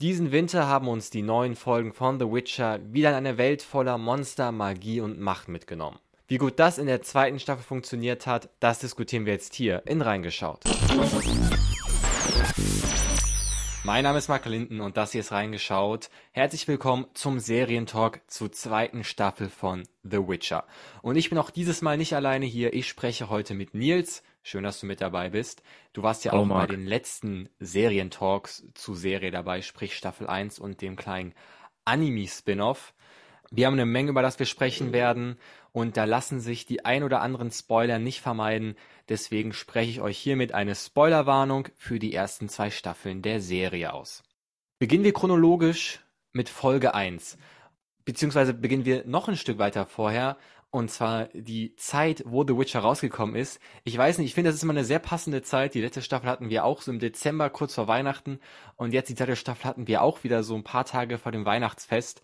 Diesen Winter haben uns die neuen Folgen von The Witcher wieder in eine Welt voller Monster, Magie und Macht mitgenommen. Wie gut das in der zweiten Staffel funktioniert hat, das diskutieren wir jetzt hier in Reingeschaut. Mein Name ist Mark Linden und das hier ist Reingeschaut. Herzlich willkommen zum Serientalk zur zweiten Staffel von The Witcher. Und ich bin auch dieses Mal nicht alleine hier. Ich spreche heute mit Nils. Schön, dass du mit dabei bist. Du warst ja Hallo, auch Marc. bei den letzten Serientalks zu Serie dabei, sprich Staffel 1 und dem kleinen Anime-Spin-Off. Wir haben eine Menge, über das wir sprechen werden und da lassen sich die ein oder anderen Spoiler nicht vermeiden. Deswegen spreche ich euch hiermit eine Spoilerwarnung für die ersten zwei Staffeln der Serie aus. Beginnen wir chronologisch mit Folge 1. Beziehungsweise beginnen wir noch ein Stück weiter vorher. Und zwar die Zeit, wo The Witcher rausgekommen ist. Ich weiß nicht, ich finde, das ist immer eine sehr passende Zeit. Die letzte Staffel hatten wir auch so im Dezember, kurz vor Weihnachten. Und jetzt die zweite Staffel hatten wir auch wieder so ein paar Tage vor dem Weihnachtsfest.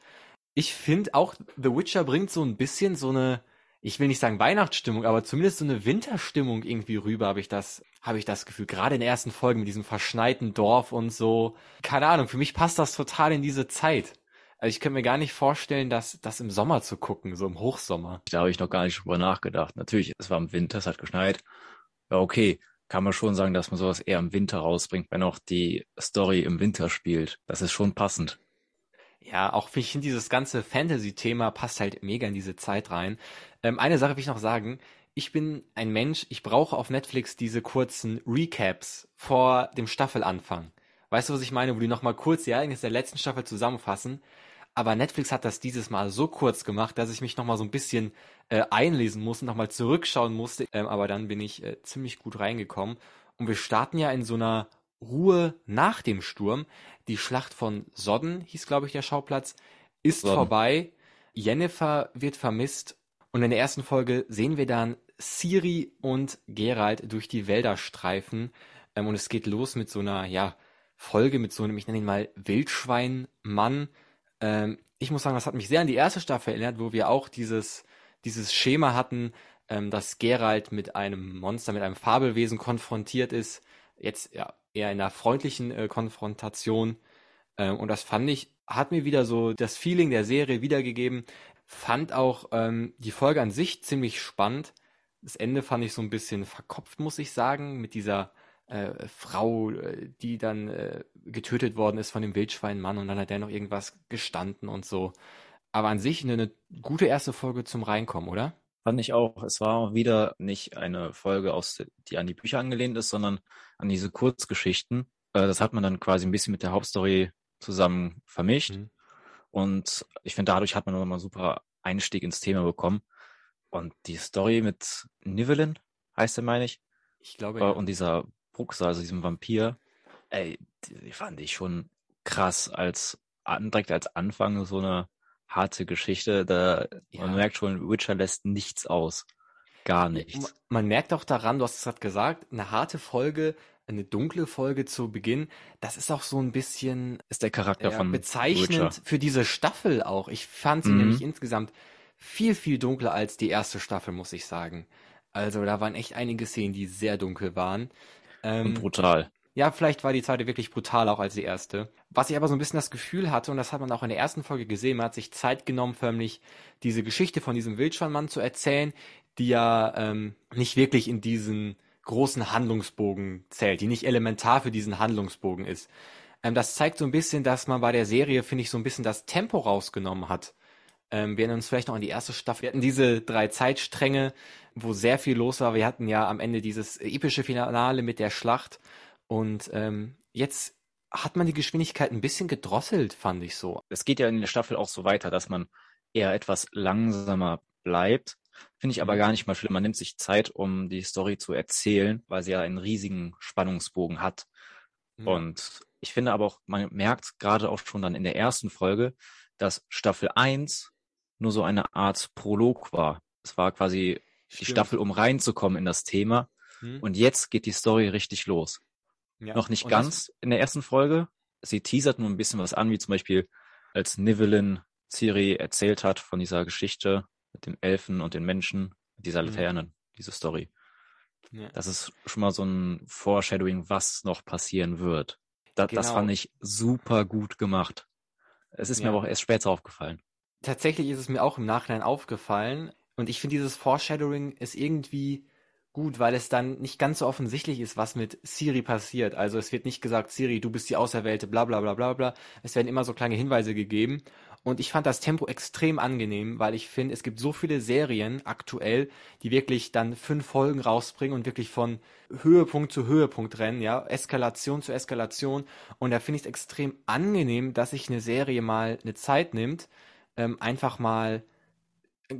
Ich finde auch, The Witcher bringt so ein bisschen so eine, ich will nicht sagen Weihnachtsstimmung, aber zumindest so eine Winterstimmung irgendwie rüber, habe ich das, habe ich das Gefühl. Gerade in der ersten Folge mit diesem verschneiten Dorf und so. Keine Ahnung, für mich passt das total in diese Zeit. Also ich könnte mir gar nicht vorstellen, das, das im Sommer zu gucken, so im Hochsommer. Da habe ich noch gar nicht drüber nachgedacht. Natürlich, es war im Winter, es hat geschneit. Ja, okay. Kann man schon sagen, dass man sowas eher im Winter rausbringt, wenn auch die Story im Winter spielt. Das ist schon passend. Ja, auch ich finde dieses ganze Fantasy-Thema passt halt mega in diese Zeit rein. Ähm, eine Sache will ich noch sagen. Ich bin ein Mensch, ich brauche auf Netflix diese kurzen Recaps vor dem Staffelanfang. Weißt du, was ich meine? Wo die nochmal kurz die Ereignisse der letzten Staffel zusammenfassen. Aber Netflix hat das dieses Mal so kurz gemacht, dass ich mich nochmal so ein bisschen äh, einlesen musste, nochmal zurückschauen musste. Ähm, aber dann bin ich äh, ziemlich gut reingekommen. Und wir starten ja in so einer Ruhe nach dem Sturm. Die Schlacht von Sodden hieß, glaube ich, der Schauplatz, ist Sodden. vorbei. Jennifer wird vermisst. Und in der ersten Folge sehen wir dann Ciri und Geralt durch die Wälder streifen. Ähm, und es geht los mit so einer, ja, Folge mit so einem, ich nenne ihn mal Wildschweinmann. Ähm, ich muss sagen, das hat mich sehr an die erste Staffel erinnert, wo wir auch dieses, dieses Schema hatten, ähm, dass Geralt mit einem Monster, mit einem Fabelwesen konfrontiert ist. Jetzt ja eher in einer freundlichen äh, Konfrontation. Ähm, und das fand ich, hat mir wieder so das Feeling der Serie wiedergegeben. Fand auch ähm, die Folge an sich ziemlich spannend. Das Ende fand ich so ein bisschen verkopft, muss ich sagen, mit dieser äh, Frau, äh, die dann äh, getötet worden ist von dem Wildschweinmann und dann hat der noch irgendwas gestanden und so. Aber an sich eine, eine gute erste Folge zum Reinkommen, oder? Fand ich auch. Es war wieder nicht eine Folge, aus, die an die Bücher angelehnt ist, sondern an diese Kurzgeschichten. Äh, das hat man dann quasi ein bisschen mit der Hauptstory zusammen vermischt. Mhm. Und ich finde, dadurch hat man nochmal einen super Einstieg ins Thema bekommen. Und die Story mit Nivellen, heißt er, meine ich, Ich glaube, äh, ja. und dieser Bruxa, also diesem Vampir, ey, die fand ich schon krass als direkt als Anfang so eine harte Geschichte. Da Ja. man merkt schon, Witcher lässt nichts aus. Gar nichts. Ma- Man merkt auch daran, du hast es gerade gesagt, eine harte Folge, eine dunkle Folge zu Beginn, das ist auch so ein bisschen Ist der Charakter ja, von bezeichnend Witcher. für diese Staffel auch. Ich fand sie Mhm. nämlich insgesamt viel, viel dunkler als die erste Staffel, muss ich sagen. Also da waren echt einige Szenen, die sehr dunkel waren. Ähm, und brutal. ja, vielleicht war die zweite wirklich brutaler auch als die erste. Was ich aber so ein bisschen das Gefühl hatte, und das hat man auch in der ersten Folge gesehen, man hat sich Zeit genommen, förmlich diese Geschichte von diesem Wildschweinmann zu erzählen, die ja ähm, nicht wirklich in diesen großen Handlungsbogen zählt, die nicht elementar für diesen Handlungsbogen ist. Ähm, das zeigt so ein bisschen, dass man bei der Serie, finde ich, so ein bisschen das Tempo rausgenommen hat. Ähm, wir erinnern uns vielleicht noch an die erste Staffel. Wir hatten diese drei Zeitstränge, wo sehr viel los war. Wir hatten ja am Ende dieses epische Finale mit der Schlacht. Und ähm, jetzt hat man die Geschwindigkeit ein bisschen gedrosselt, fand ich so. Es geht ja in der Staffel auch so weiter, dass man eher etwas langsamer bleibt. Finde ich aber Mhm. gar nicht mal schlimm. Man nimmt sich Zeit, um die Story zu erzählen, weil sie ja einen riesigen Spannungsbogen hat. Ja. Und ich finde aber auch, man merkt gerade auch schon dann in der ersten Folge, dass Staffel 1 nur so eine Art Prolog war. Es war quasi die Stimmt. Staffel, um reinzukommen in das Thema. Hm? Und jetzt geht die Story richtig los. Ja. Noch nicht Und ganz in der ersten Folge. Sie teasert nur ein bisschen was an, wie zum Beispiel, als Nivellen Ciri erzählt hat von dieser Geschichte mit dem Elfen und den Menschen, mit dieser Mhm. Laterne, diese Story. Ja. Das ist schon mal so ein Foreshadowing, was noch passieren wird. Da, genau. Das fand ich super gut gemacht. Es ist ja. mir aber auch erst später aufgefallen. Tatsächlich ist es mir auch im Nachhinein aufgefallen. Und ich finde, dieses Foreshadowing ist irgendwie gut, weil es dann nicht ganz so offensichtlich ist, was mit Siri passiert. Also es wird nicht gesagt, Siri, du bist die Auserwählte, bla bla bla bla bla. Es werden immer so kleine Hinweise gegeben. Und ich fand das Tempo extrem angenehm, weil ich finde, es gibt so viele Serien aktuell, die wirklich dann fünf Folgen rausbringen und wirklich von Höhepunkt zu Höhepunkt rennen, ja, Eskalation zu Eskalation. Und da finde ich es extrem angenehm, dass sich eine Serie mal eine Zeit nimmt, ähm, einfach mal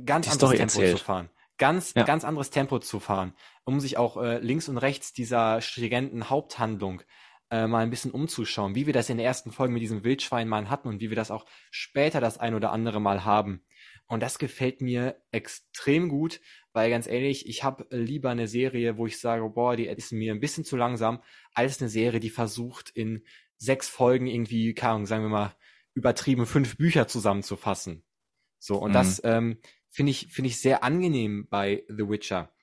ganz die anderes Story Tempo erzählt. zu fahren ganz, ja. ganz anderes Tempo zu fahren, um sich auch äh, links und rechts dieser stringenten Haupthandlung äh, mal ein bisschen umzuschauen, wie wir das in der ersten Folge mit diesem Wildschweinmann hatten und wie wir das auch später das ein oder andere Mal haben. Und das gefällt mir extrem gut, weil ganz ehrlich, ich habe lieber eine Serie, wo ich sage, boah, die ist mir ein bisschen zu langsam, als eine Serie, die versucht in sechs Folgen irgendwie, keine Ahnung, sagen wir mal, übertrieben fünf Bücher zusammenzufassen. So, und mhm. das ähm, finde ich, finde ich sehr angenehm bei The Witcher.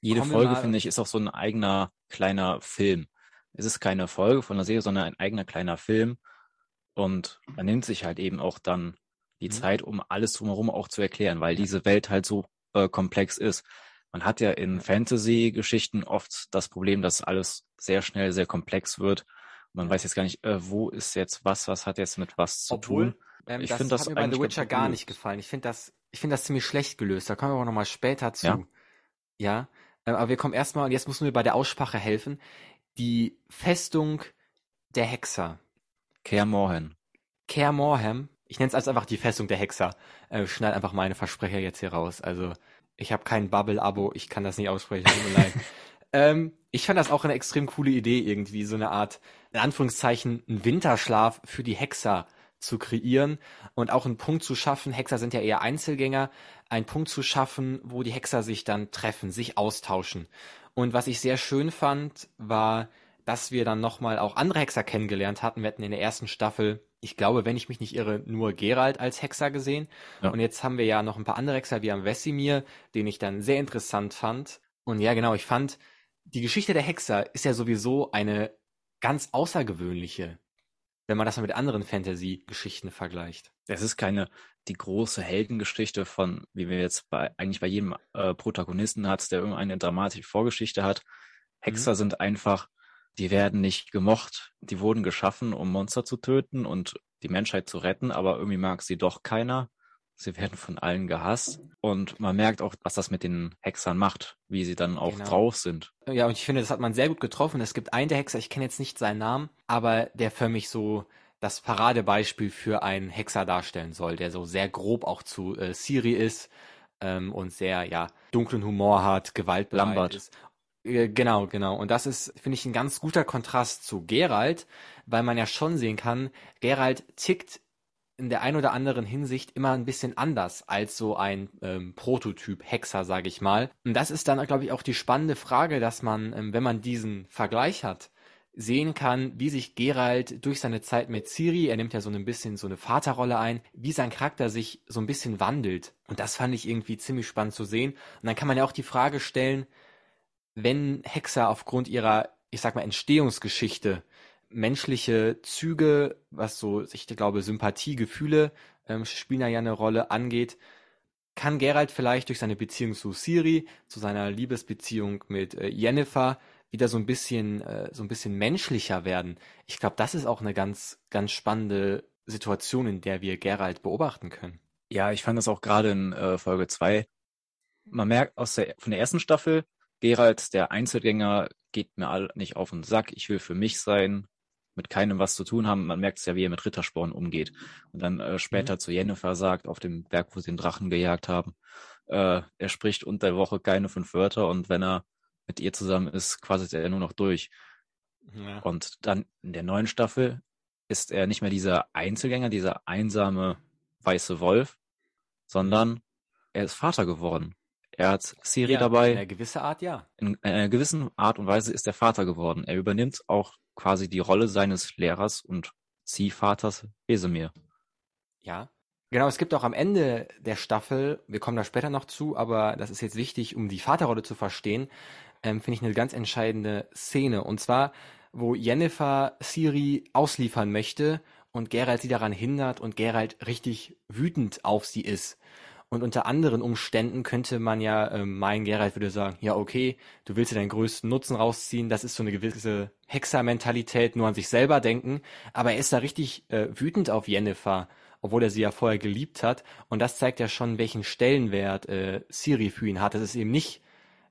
Jede Kommen Folge, finde ich, ist auch so ein eigener kleiner Film. Es ist keine Folge von der Serie, sondern ein eigener kleiner Film. Und man nimmt sich halt eben auch dann die mhm. Zeit, um alles drumherum auch zu erklären, weil diese Welt halt so äh, komplex ist. Man hat ja in Fantasy-Geschichten oft das Problem, dass alles sehr schnell sehr komplex wird. Man weiß jetzt gar nicht, äh, wo ist jetzt was, was hat jetzt mit was zu Obwohl, tun. Ähm, ich finde das, das hat mir bei The Witcher gar nicht gefallen. Ich finde das ich finde das ziemlich schlecht gelöst. Da kommen wir aber nochmal später zu. Ja. ja? Äh, aber wir kommen erstmal, und jetzt müssen wir bei der Aussprache helfen, die Festung der Hexer. Kaer Morhen. Kaer Morhen. Ich nenne es also einfach die Festung der Hexer. Äh, schneid einfach meine Versprecher jetzt hier raus. Also, ich habe kein Bubble-Abo, ich kann das nicht aussprechen, tut mir leid. Ähm, ich fand das auch eine extrem coole Idee, irgendwie so eine Art, in Anführungszeichen, ein Winterschlaf für die Hexer zu kreieren und auch einen Punkt zu schaffen. Hexer sind ja eher Einzelgänger, einen Punkt zu schaffen, wo die Hexer sich dann treffen, sich austauschen. Und was ich sehr schön fand, war, dass wir dann nochmal auch andere Hexer kennengelernt hatten. Wir hatten in der ersten Staffel, ich glaube, wenn ich mich nicht irre, nur Gerald als Hexer gesehen. Ja. Und jetzt haben wir ja noch ein paar andere Hexer, wie am Vesimir, den ich dann sehr interessant fand. Und ja, genau, ich fand, die Geschichte der Hexer ist ja sowieso eine ganz außergewöhnliche wenn man das mit anderen Fantasy-Geschichten vergleicht. Es ist keine die große Heldengeschichte von, wie wir jetzt bei eigentlich bei jedem äh, Protagonisten hat, der irgendeine dramatische Vorgeschichte hat. Hexer mhm. sind einfach, die werden nicht gemocht, die wurden geschaffen, um Monster zu töten und die Menschheit zu retten, aber irgendwie mag sie doch keiner. Sie werden von allen gehasst und man merkt auch, was das mit den Hexern macht, wie sie dann auch genau. drauf sind. Ja, und ich finde, das hat man sehr gut getroffen. Es gibt einen der Hexer, ich kenne jetzt nicht seinen Namen, aber der für mich so das Paradebeispiel für einen Hexer darstellen soll, der so sehr grob auch zu äh, Siri ist ähm, und sehr, ja, dunklen Humor hat, gewaltbereit ist. Äh, genau, genau. Und das ist, finde ich, ein ganz guter Kontrast zu Geralt, weil man ja schon sehen kann, Geralt tickt in der ein oder anderen Hinsicht immer ein bisschen anders als so ein ähm, Prototyp Hexer, sage ich mal. Und das ist dann, glaube ich, auch die spannende Frage, dass man, ähm, wenn man diesen Vergleich hat, sehen kann, wie sich Geralt durch seine Zeit mit Ciri, er nimmt ja so ein bisschen so eine Vaterrolle ein, wie sein Charakter sich so ein bisschen wandelt. Und das fand ich irgendwie ziemlich spannend zu sehen. Und dann kann man ja auch die Frage stellen, wenn Hexer aufgrund ihrer, ich sag mal, Entstehungsgeschichte menschliche Züge, was so, ich glaube, Sympathie, Gefühle ähm, spielen da ja eine Rolle angeht, kann Geralt vielleicht durch seine Beziehung zu Siri, zu seiner Liebesbeziehung mit äh, Yennefer wieder so ein bisschen, äh, so ein bisschen menschlicher werden. Ich glaube, das ist auch eine ganz, ganz spannende Situation, in der wir Geralt beobachten können. Ja, ich fand das auch gerade in äh, Folge 2. Man merkt aus der, von der ersten Staffel, Geralt, der Einzelgänger, geht mir all nicht auf den Sack. Ich will für mich sein, mit keinem was zu tun haben. Man merkt es ja, wie er mit Rittersporn umgeht. Und dann äh, später mhm. zu Jennifer sagt, auf dem Berg, wo sie den Drachen gejagt haben, äh, er spricht unter der Woche keine fünf Wörter und wenn er mit ihr zusammen ist, quasi er nur noch durch. Ja. Und dann in der neuen Staffel ist er nicht mehr dieser Einzelgänger, dieser einsame weiße Wolf, sondern er ist Vater geworden. Er hat Siri ja, dabei. In einer gewissen Art, ja. In einer gewissen Art und Weise ist er Vater geworden. Er übernimmt auch quasi die Rolle seines Lehrers und Ziehvaters Wesemir. Ja. Genau, es gibt auch am Ende der Staffel, wir kommen da später noch zu, aber das ist jetzt wichtig, um die Vaterrolle zu verstehen, ähm, finde ich eine ganz entscheidende Szene. Und zwar, wo Yennefer Ciri ausliefern möchte und Geralt sie daran hindert und Geralt richtig wütend auf sie ist. Und unter anderen Umständen könnte man ja äh, meinen, Geralt würde sagen, ja okay, du willst dir deinen größten Nutzen rausziehen, das ist so eine gewisse Hexer-Mentalität, nur an sich selber denken, aber er ist da richtig äh, wütend auf Yennefer, obwohl er sie ja vorher geliebt hat. Und das zeigt ja schon, welchen Stellenwert äh, Siri für ihn hat. Es ist eben nicht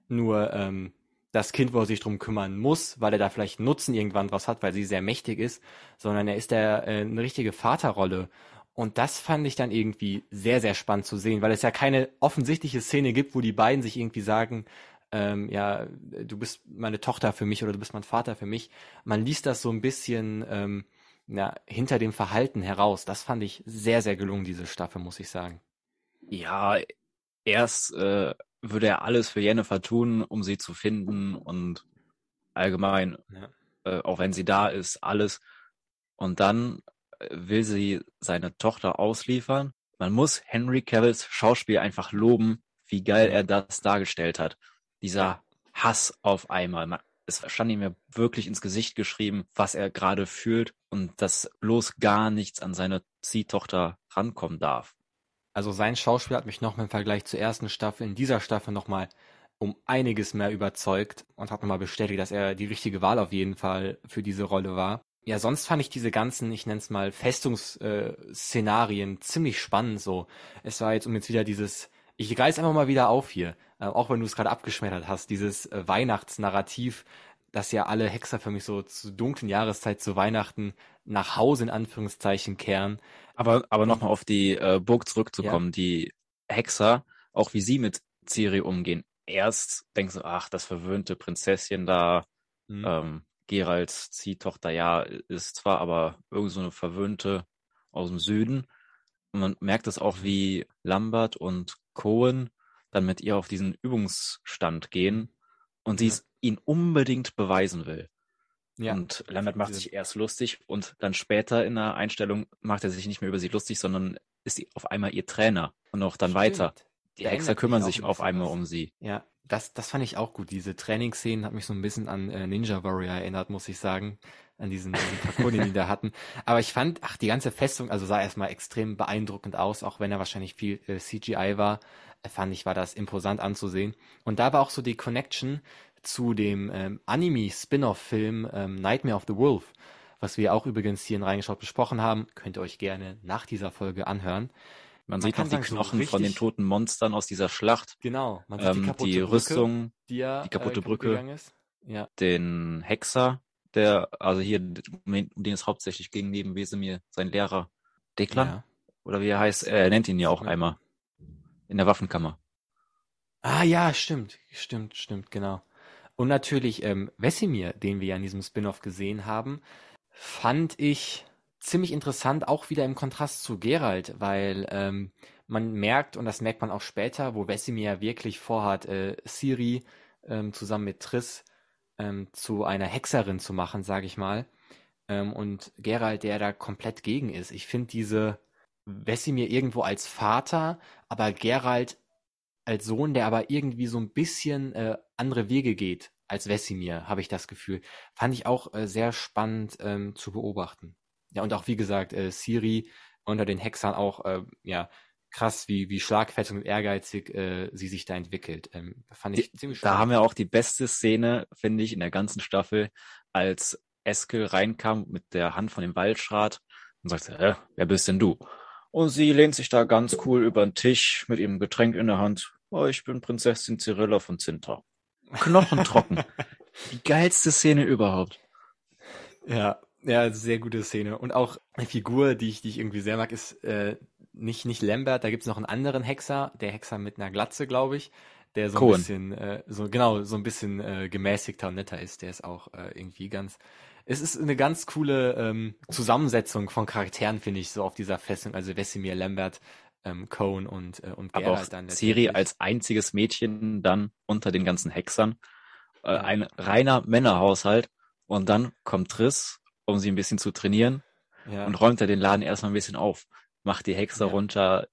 nur ähm, das Kind, wo er sich drum kümmern muss, weil er da vielleicht Nutzen irgendwann was hat, weil sie sehr mächtig ist, sondern er ist da äh, eine richtige Vaterrolle und das fand ich dann irgendwie sehr, sehr spannend zu sehen, weil es ja keine offensichtliche Szene gibt, wo die beiden sich irgendwie sagen, ähm, ja, du bist meine Tochter für mich oder du bist mein Vater für mich. Man liest das so ein bisschen ähm, ja, hinter dem Verhalten heraus. Das fand ich sehr, sehr gelungen, diese Staffel, muss ich sagen. Ja, erst äh, würde er alles für Jennifer tun, um sie zu finden und allgemein, ja. äh, auch wenn sie da ist, alles. Und dann will sie seine Tochter ausliefern. Man muss Henry Cavills Schauspiel einfach loben, wie geil er das dargestellt hat. Dieser Hass auf einmal. Man, es stand ihm ja wirklich ins Gesicht geschrieben, was er gerade fühlt und dass bloß gar nichts an seine Ziehtochter rankommen darf. Also sein Schauspiel hat mich noch im Vergleich zur ersten Staffel in dieser Staffel nochmal um einiges mehr überzeugt und hat nochmal bestätigt, dass er die richtige Wahl auf jeden Fall für diese Rolle war ja, sonst fand ich diese ganzen, ich nenne es mal, Festungsszenarien äh, ziemlich spannend so. Es war jetzt um jetzt wieder dieses, ich reiß einfach mal wieder auf hier, äh, auch wenn du es gerade abgeschmettert hast, dieses äh, Weihnachtsnarrativ, dass ja alle Hexer für mich so zu dunklen Jahreszeit zu Weihnachten nach Hause in Anführungszeichen kehren. Aber, aber nochmal auf die äh, Burg zurückzukommen, ja. die Hexer, auch wie sie mit Ciri umgehen. Erst denkst du, ach, das verwöhnte Prinzesschen da, mhm. ähm, Geralds Ziehtochter, ja, ist zwar aber irgend so eine Verwöhnte aus dem Süden. Und man merkt es auch, wie Lambert und Cohen dann mit ihr auf diesen Übungsstand gehen und sie ja. es ihn unbedingt beweisen will. Ja. Und Lambert macht sich erst lustig und dann später in der Einstellung macht er sich nicht mehr über sie lustig, sondern ist sie auf einmal ihr Trainer und auch dann Stimmt. weiter. Die Hexer kümmern sich auf einmal um sie. Ja, das, das fand ich auch gut. Diese Trainingsszenen hat mich so ein bisschen an äh, Ninja Warrior erinnert, muss ich sagen. An diesen, diesen Parcours, den die da hatten. Aber ich fand, ach, die ganze Festung, also sah erstmal extrem beeindruckend aus, auch wenn er wahrscheinlich viel äh, CGI war, äh, fand ich, war das imposant anzusehen. Und da war auch so die Connection zu dem ähm, Anime-Spin-off-Film ähm, Nightmare of the Wolf, was wir auch übrigens hier in Reingeschaut besprochen haben. Könnt ihr euch gerne nach dieser Folge anhören. Man, man sieht noch die Knochen so von den toten Monstern aus dieser Schlacht. Genau, man sieht ähm, die, die Rüstung, die, ja, die kaputte äh, Brücke, ja. den Hexer, der, also hier, um den es hauptsächlich ging, neben Wesemir, sein Lehrer Deklan, ja. oder wie er heißt, er nennt ihn ja auch einmal in der Waffenkammer. Ah ja, stimmt, stimmt, stimmt, genau. Und natürlich ähm, Wesimir, den wir ja in diesem Spin-off gesehen haben, fand ich ziemlich interessant, auch wieder im Kontrast zu Geralt, weil ähm, man merkt, und das merkt man auch später, wo Vesemir wirklich vorhat, äh, Ciri ähm, zusammen mit Triss ähm, zu einer Hexerin zu machen, sage ich mal. Ähm, und Geralt, der da komplett gegen ist. Ich finde diese Vesemir irgendwo als Vater, aber Geralt als Sohn, der aber irgendwie so ein bisschen äh, andere Wege geht als Vesemir, habe ich das Gefühl. Fand ich auch äh, sehr spannend ähm, zu beobachten. Ja, und auch wie gesagt, äh, Siri unter den Hexern auch, äh, ja, krass, wie, wie schlagfertig und ehrgeizig äh, sie sich da entwickelt. Ähm, fand ich die, ziemlich spannend. Da haben wir auch die beste Szene, finde ich, in der ganzen Staffel, als Eskel reinkam mit der Hand von dem Waldschrat und sagte, Hä, wer bist denn du? Und sie lehnt sich da ganz cool über den Tisch mit ihrem Getränk in der Hand. Oh, ich bin Prinzessin Cyrilla von Zinta. Knochentrocken. die geilste Szene überhaupt. Ja, ja, sehr gute Szene. Und auch eine Figur, die ich, die ich irgendwie sehr mag, ist äh, nicht, nicht Lambert, da gibt's noch einen anderen Hexer, der Hexer mit einer Glatze, glaube ich, der so ein Cohen. bisschen, äh, so genau, so ein bisschen äh, gemäßigter und netter ist. Der ist auch äh, irgendwie ganz. Es ist eine ganz coole ähm, Zusammensetzung von Charakteren, finde ich, so auf dieser Festung. Also Vesemir, Lambert, ähm, Cohen und, äh, und Aber auch dann Ciri als einziges Mädchen dann unter den ganzen Hexern. Äh. Ein reiner Männerhaushalt. Und dann kommt Triss um sie ein bisschen zu trainieren ja. und räumt er den Laden erstmal ein bisschen auf. Macht die Hexe ja. runter,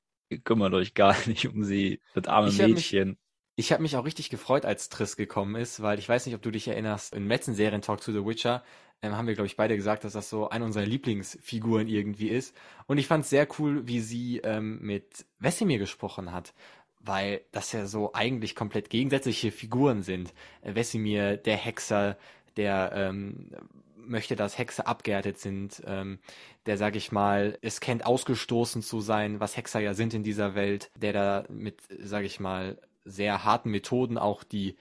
kümmert euch gar nicht um sie, das arme ich Mädchen. Mich, ich habe mich auch richtig gefreut, als Triss gekommen ist, weil ich weiß nicht, ob du dich erinnerst, im letzten Serientalk zu The Witcher ähm, haben wir, glaube ich, beide gesagt, dass das so eine unserer Lieblingsfiguren irgendwie ist. Und ich fand es sehr cool, wie sie ähm, mit Wesimir gesprochen hat, weil das ja so eigentlich komplett gegensätzliche Figuren sind. Äh, Wesimir, der Hexer, der ähm, möchte, dass Hexe abgehärtet sind, ähm, der, sag ich mal, es kennt, ausgestoßen zu sein, was Hexer ja sind in dieser Welt, der da mit, sag ich mal, sehr harten Methoden auch die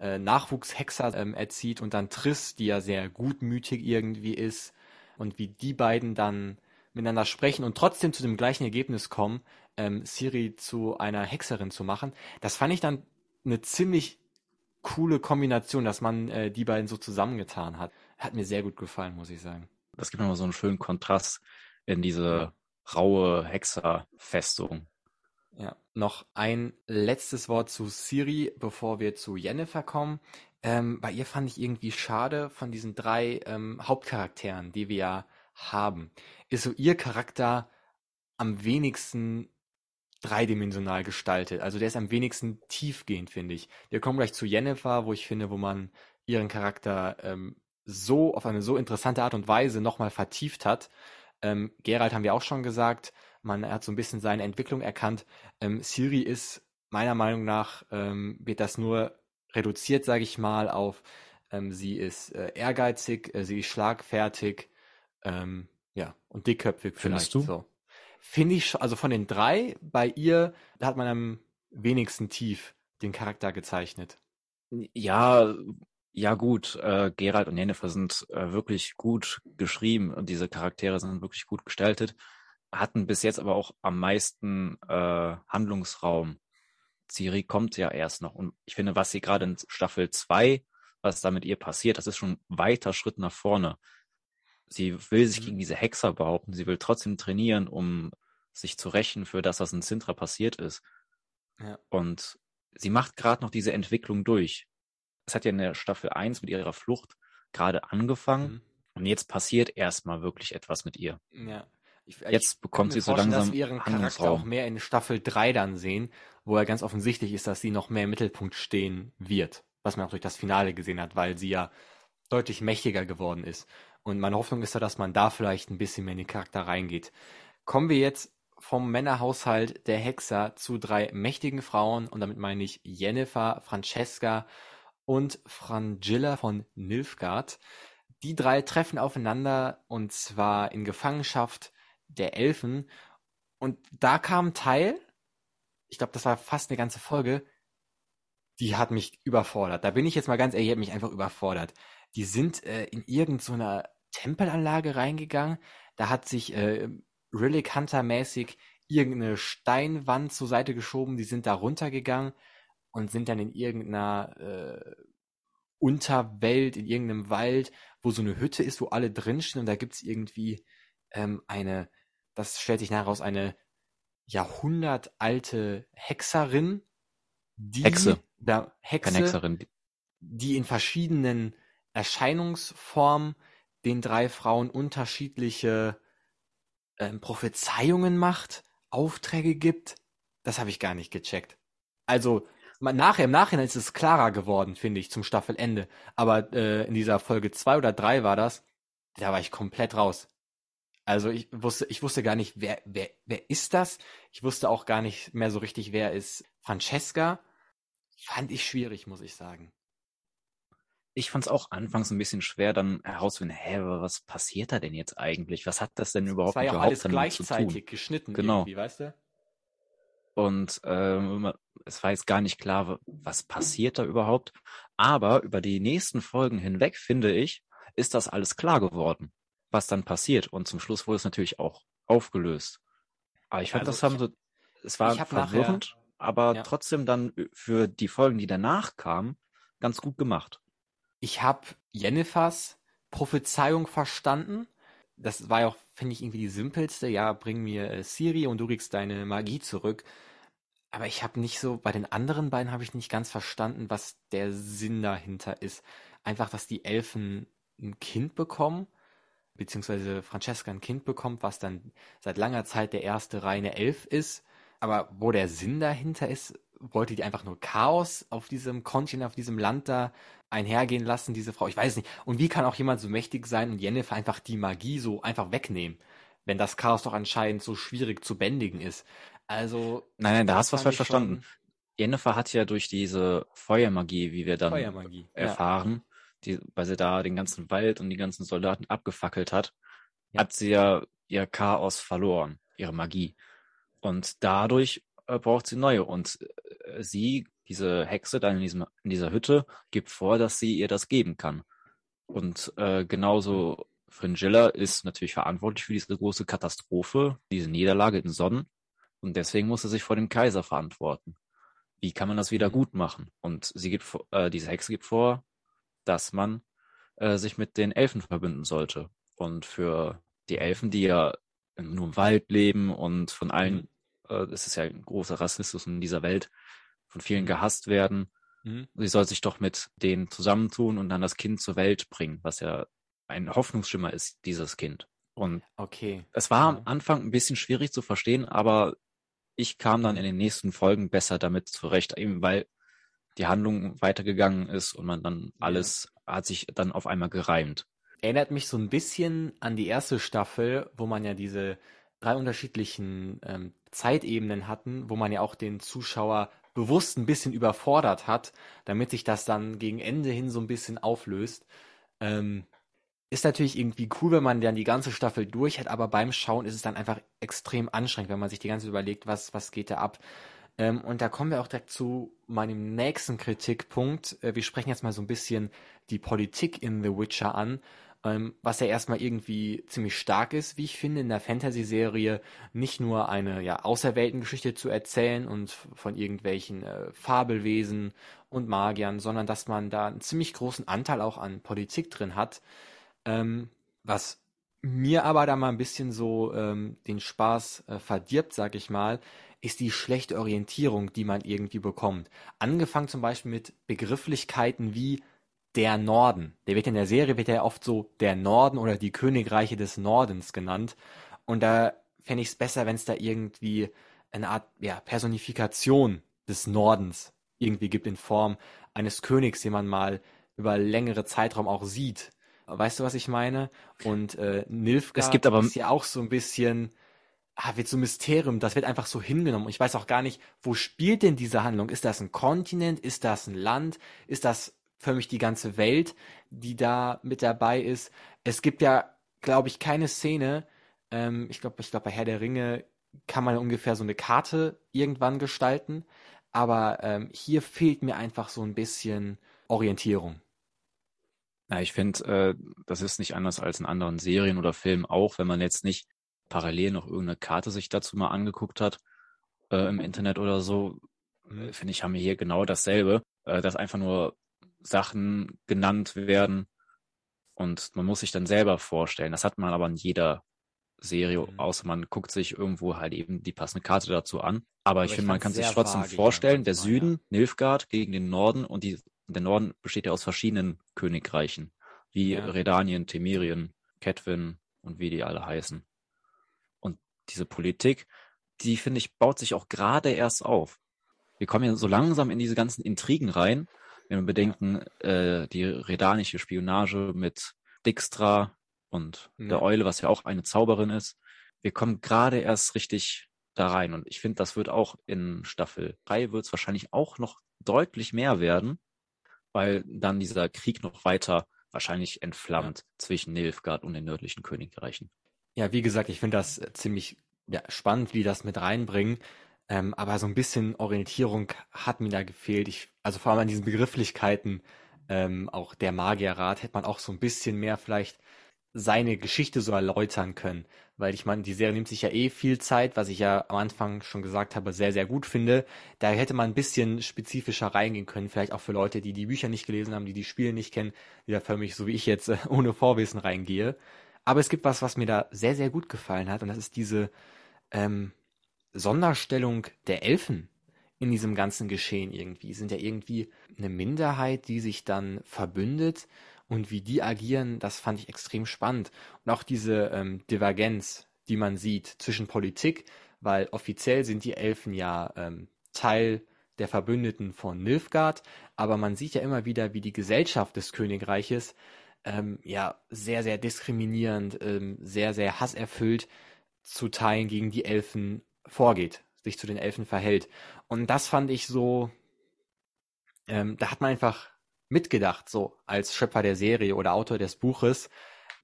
äh, Nachwuchshexer ähm, erzieht und dann Triss, die ja sehr gutmütig irgendwie ist und wie die beiden dann miteinander sprechen und trotzdem zu dem gleichen Ergebnis kommen, ähm, Siri zu einer Hexerin zu machen. Das fand ich dann eine ziemlich coole Kombination, dass man äh, die beiden so zusammengetan hat. Hat mir sehr gut gefallen, muss ich sagen. Das gibt nochmal so einen schönen Kontrast in diese raue Hexerfestung. Ja, noch ein letztes Wort zu Siri, bevor wir zu Jennifer kommen. Ähm, bei ihr fand ich irgendwie schade von diesen drei ähm, Hauptcharakteren, die wir ja haben. Ist so ihr Charakter am wenigsten dreidimensional gestaltet. Also der ist am wenigsten tiefgehend, finde ich. Wir kommen gleich zu Jennifer, wo ich finde, wo man ihren Charakter ähm, so auf eine so interessante Art und Weise nochmal vertieft hat. Ähm, Gerald haben wir auch schon gesagt, man hat so ein bisschen seine Entwicklung erkannt. Ähm, Siri ist meiner Meinung nach, ähm, wird das nur reduziert, sage ich mal, auf ähm, sie ist äh, ehrgeizig, äh, sie ist schlagfertig, ähm, ja, und dickköpfig Findest vielleicht. Du? So finde ich, also von den drei, bei ihr, da hat man am wenigsten tief den Charakter gezeichnet. Ja, ja gut, äh, Gerald und Jennifer sind äh, wirklich gut geschrieben und diese Charaktere sind wirklich gut gestaltet, hatten bis jetzt aber auch am meisten äh, Handlungsraum. Ciri kommt ja erst noch und ich finde, was sie gerade in Staffel 2, was da mit ihr passiert, das ist schon ein weiter Schritt nach vorne. Sie will sich mhm. gegen diese Hexer behaupten. Sie will trotzdem trainieren, um sich zu rächen für das, was in Sintra passiert ist. Ja. Und sie macht gerade noch diese Entwicklung durch. Es hat ja in der Staffel 1 mit ihrer Flucht gerade angefangen mhm. und jetzt passiert erstmal wirklich etwas mit ihr. Ja. Ich, jetzt ich bekommt sie so langsam dass wir ihren Charakter auch mehr in Staffel 3 dann sehen, wo er ganz offensichtlich ist, dass sie noch mehr im Mittelpunkt stehen wird, was man auch durch das Finale gesehen hat, weil sie ja deutlich mächtiger geworden ist. Und meine Hoffnung ist ja, dass man da vielleicht ein bisschen mehr in den Charakter reingeht. Kommen wir jetzt vom Männerhaushalt der Hexer zu drei mächtigen Frauen und damit meine ich Jennifer, Francesca und Frangilla von Nilfgaard. Die drei treffen aufeinander und zwar in Gefangenschaft der Elfen und da kam ein Teil, ich glaube, das war fast eine ganze Folge, die hat mich überfordert. Da bin ich jetzt mal ganz ehrlich, die hat mich einfach überfordert. Die sind äh, in irgendeiner so Tempelanlage reingegangen. Da hat sich äh, Relic Hunter mäßig irgendeine Steinwand zur Seite geschoben. Die sind da runtergegangen und sind dann in irgendeiner äh, Unterwelt, in irgendeinem Wald, wo so eine Hütte ist, wo alle drinstehen und da gibt's irgendwie ähm, eine, das stellt sich nachher raus, eine jahrhundertalte Hexerin, die Hexe. Da, Hexe, Keine Hexerin. die in verschiedenen Erscheinungsformen den drei Frauen unterschiedliche ähm, Prophezeiungen macht, Aufträge gibt. Das habe ich gar nicht gecheckt. Also nachher, im Nachhinein ist es klarer geworden, finde ich, zum Staffelende. Aber äh, in dieser Folge zwei oder drei war das, da war ich komplett raus. Also ich wusste, ich wusste gar nicht, wer, wer, wer ist das? Ich wusste auch gar nicht mehr so richtig, wer ist Francesca. Fand ich schwierig, muss ich sagen ich fand es auch anfangs ein bisschen schwer, dann herauszufinden, hä, was passiert da denn jetzt eigentlich? Was hat das denn überhaupt, das war ja überhaupt alles gleichzeitig geschnitten genau. irgendwie, weißt du? Und ähm, es war jetzt gar nicht klar, was passiert da überhaupt. Aber über die nächsten Folgen hinweg, finde ich, ist das alles klar geworden, was dann passiert. Und zum Schluss wurde es natürlich auch aufgelöst. Aber ich fand, also das haben so, es war verwirrend, nachher, aber ja. trotzdem dann für die Folgen, die danach kamen, ganz gut gemacht ich habe Jennifers Prophezeiung verstanden. Das war ja auch, finde ich, irgendwie die simpelste. Ja, bring mir äh, Siri und du kriegst deine Magie zurück. Aber ich habe nicht so, bei den anderen beiden habe ich nicht ganz verstanden, was der Sinn dahinter ist. Einfach, dass die Elfen ein Kind bekommen, beziehungsweise Francesca ein Kind bekommt, was dann seit langer Zeit der erste reine Elf ist. Aber wo der Sinn dahinter ist, wollte die einfach nur Chaos auf diesem Kontinent, auf diesem Land da einhergehen lassen, diese Frau? Ich weiß nicht. Und wie kann auch jemand so mächtig sein und Jennifer einfach die Magie so einfach wegnehmen, wenn das Chaos doch anscheinend so schwierig zu bändigen ist? Also. Nein, nein, da hast du was falsch verstanden. Jennifer hat ja durch diese Feuermagie, wie wir dann erfahren, ja. die, weil sie da den ganzen Wald und die ganzen Soldaten abgefackelt hat, ja. hat sie ja ihr Chaos verloren, ihre Magie. Und dadurch äh, braucht sie neue. Und äh, sie, diese Hexe da in, diesem, in dieser Hütte, gibt vor, dass sie ihr das geben kann. Und äh, genauso Fringilla ist natürlich verantwortlich für diese große Katastrophe, diese Niederlage in Sonnen. Und deswegen muss sie sich vor dem Kaiser verantworten. Wie kann man das wieder mhm. gut machen? Und sie gibt äh, diese Hexe gibt vor, dass man äh, sich mit den Elfen verbünden sollte. Und für die Elfen, die ja nur im Wald leben und von allen mhm äh, es ist ja ein großer Rassismus in dieser Welt, von vielen mhm. gehasst werden. Mhm. Sie soll sich doch mit denen zusammentun und dann das Kind zur Welt bringen, was ja ein Hoffnungsschimmer ist, dieses Kind. Und okay. es war am Anfang ein bisschen schwierig zu verstehen, aber ich kam dann in den nächsten Folgen besser damit zurecht, eben weil die Handlung weitergegangen ist und man dann alles ja. hat sich dann auf einmal gereimt. Erinnert mich so ein bisschen an die erste Staffel, wo man ja diese drei unterschiedlichen ähm, Zeitebenen hatten, wo man ja auch den Zuschauer bewusst ein bisschen überfordert hat, damit sich das dann gegen Ende hin so ein bisschen auflöst. Ähm, ist natürlich irgendwie cool, wenn man dann die ganze Staffel durch hat, aber beim Schauen ist es dann einfach extrem anstrengend, wenn man sich die ganze Zeit überlegt, was, was geht da ab. Ähm, und da kommen wir auch direkt zu meinem nächsten Kritikpunkt. Äh, wir sprechen jetzt mal so ein bisschen die Politik in The Witcher an ähm, was ja erstmal irgendwie ziemlich stark ist, wie ich finde, in der Fantasy-Serie nicht nur eine ja, Außerweltengeschichte zu erzählen und von irgendwelchen äh, Fabelwesen und Magiern, sondern dass man da einen ziemlich großen Anteil auch an Politik drin hat, ähm, was mir aber da mal ein bisschen so ähm, den Spaß äh, verdirbt, sag ich mal, ist die schlechte Orientierung, die man irgendwie bekommt. Angefangen zum Beispiel mit Begrifflichkeiten wie der Norden. Der wird in der Serie wird ja oft so der Norden oder die Königreiche des Nordens genannt. Und da fände ich es besser, wenn es da irgendwie eine Art ja, Personifikation des Nordens irgendwie gibt in Form eines Königs, den man mal über längere Zeitraum auch sieht. Weißt du, was ich meine? Und äh, Nilfgaard es gibt aber ist ja auch so ein bisschen, ah, wird so ein Mysterium, das wird einfach so hingenommen. Ich weiß auch gar nicht, wo spielt denn diese Handlung? Ist das ein Kontinent? Ist das ein Land? Ist das für mich die ganze Welt, die da mit dabei ist. Es gibt ja, glaube ich, keine Szene. Ähm, ich glaube, ich glaube, bei Herr der Ringe kann man ungefähr so eine Karte irgendwann gestalten. Aber ähm, hier fehlt mir einfach so ein bisschen Orientierung. Ja, ich finde, äh, das ist nicht anders als in anderen Serien oder Filmen auch, wenn man jetzt nicht parallel noch irgendeine Karte sich dazu mal angeguckt hat äh, im Internet oder so, mhm. finde ich, haben wir hier genau dasselbe, äh, dass einfach nur Sachen genannt werden und man muss sich dann selber vorstellen. Das hat man aber in jeder Serie, mhm. außer man guckt sich irgendwo halt eben die passende Karte dazu an. Aber, aber ich finde, man kann sich trotzdem vorstellen, der Süden, ja. Nilfgaard gegen den Norden und die, der Norden besteht ja aus verschiedenen Königreichen, wie ja. Redanien, Temerien, Ketwin und wie die alle heißen. Und diese Politik, die finde ich, baut sich auch gerade erst auf. Wir kommen ja so langsam in diese ganzen Intrigen rein wenn wir bedenken, äh, die redanische Spionage mit Dijkstra und ja. der Eule, was ja auch eine Zauberin ist. Wir kommen gerade erst richtig da rein. Und ich finde, das wird auch in Staffel 3 wird es wahrscheinlich auch noch deutlich mehr werden, weil dann dieser Krieg noch weiter wahrscheinlich entflammt ja. zwischen Nilfgaard und den nördlichen Königreichen. Ja, wie gesagt, ich finde das ziemlich ja, spannend, wie die das mit reinbringen. Ähm, aber so ein bisschen Orientierung hat mir da gefehlt. Ich, also vor allem an diesen Begrifflichkeiten, ähm, auch der Magierrat, hätte man auch so ein bisschen mehr vielleicht seine Geschichte so erläutern können. Weil ich meine, die Serie nimmt sich ja eh viel Zeit, was ich ja am Anfang schon gesagt habe, sehr, sehr gut finde. Da hätte man ein bisschen spezifischer reingehen können, vielleicht auch für Leute, die die Bücher nicht gelesen haben, die die Spiele nicht kennen, die da für mich, so wie ich jetzt, ohne Vorwissen reingehe. Aber es gibt was, was mir da sehr, sehr gut gefallen hat und das ist diese, ähm, Sonderstellung der Elfen in diesem ganzen Geschehen irgendwie. Sind ja irgendwie eine Minderheit, die sich dann verbündet und wie die agieren, das fand ich extrem spannend. Und auch diese ähm, Divergenz, die man sieht zwischen Politik, weil offiziell sind die Elfen ja ähm, Teil der Verbündeten von Nilfgaard, aber man sieht ja immer wieder, wie die Gesellschaft des Königreiches ähm, ja sehr, sehr diskriminierend, ähm, sehr, sehr hasserfüllt zu Teilen gegen die Elfen vorgeht, sich zu den Elfen verhält. Und das fand ich so, ähm, da hat man einfach mitgedacht, so als Schöpfer der Serie oder Autor des Buches.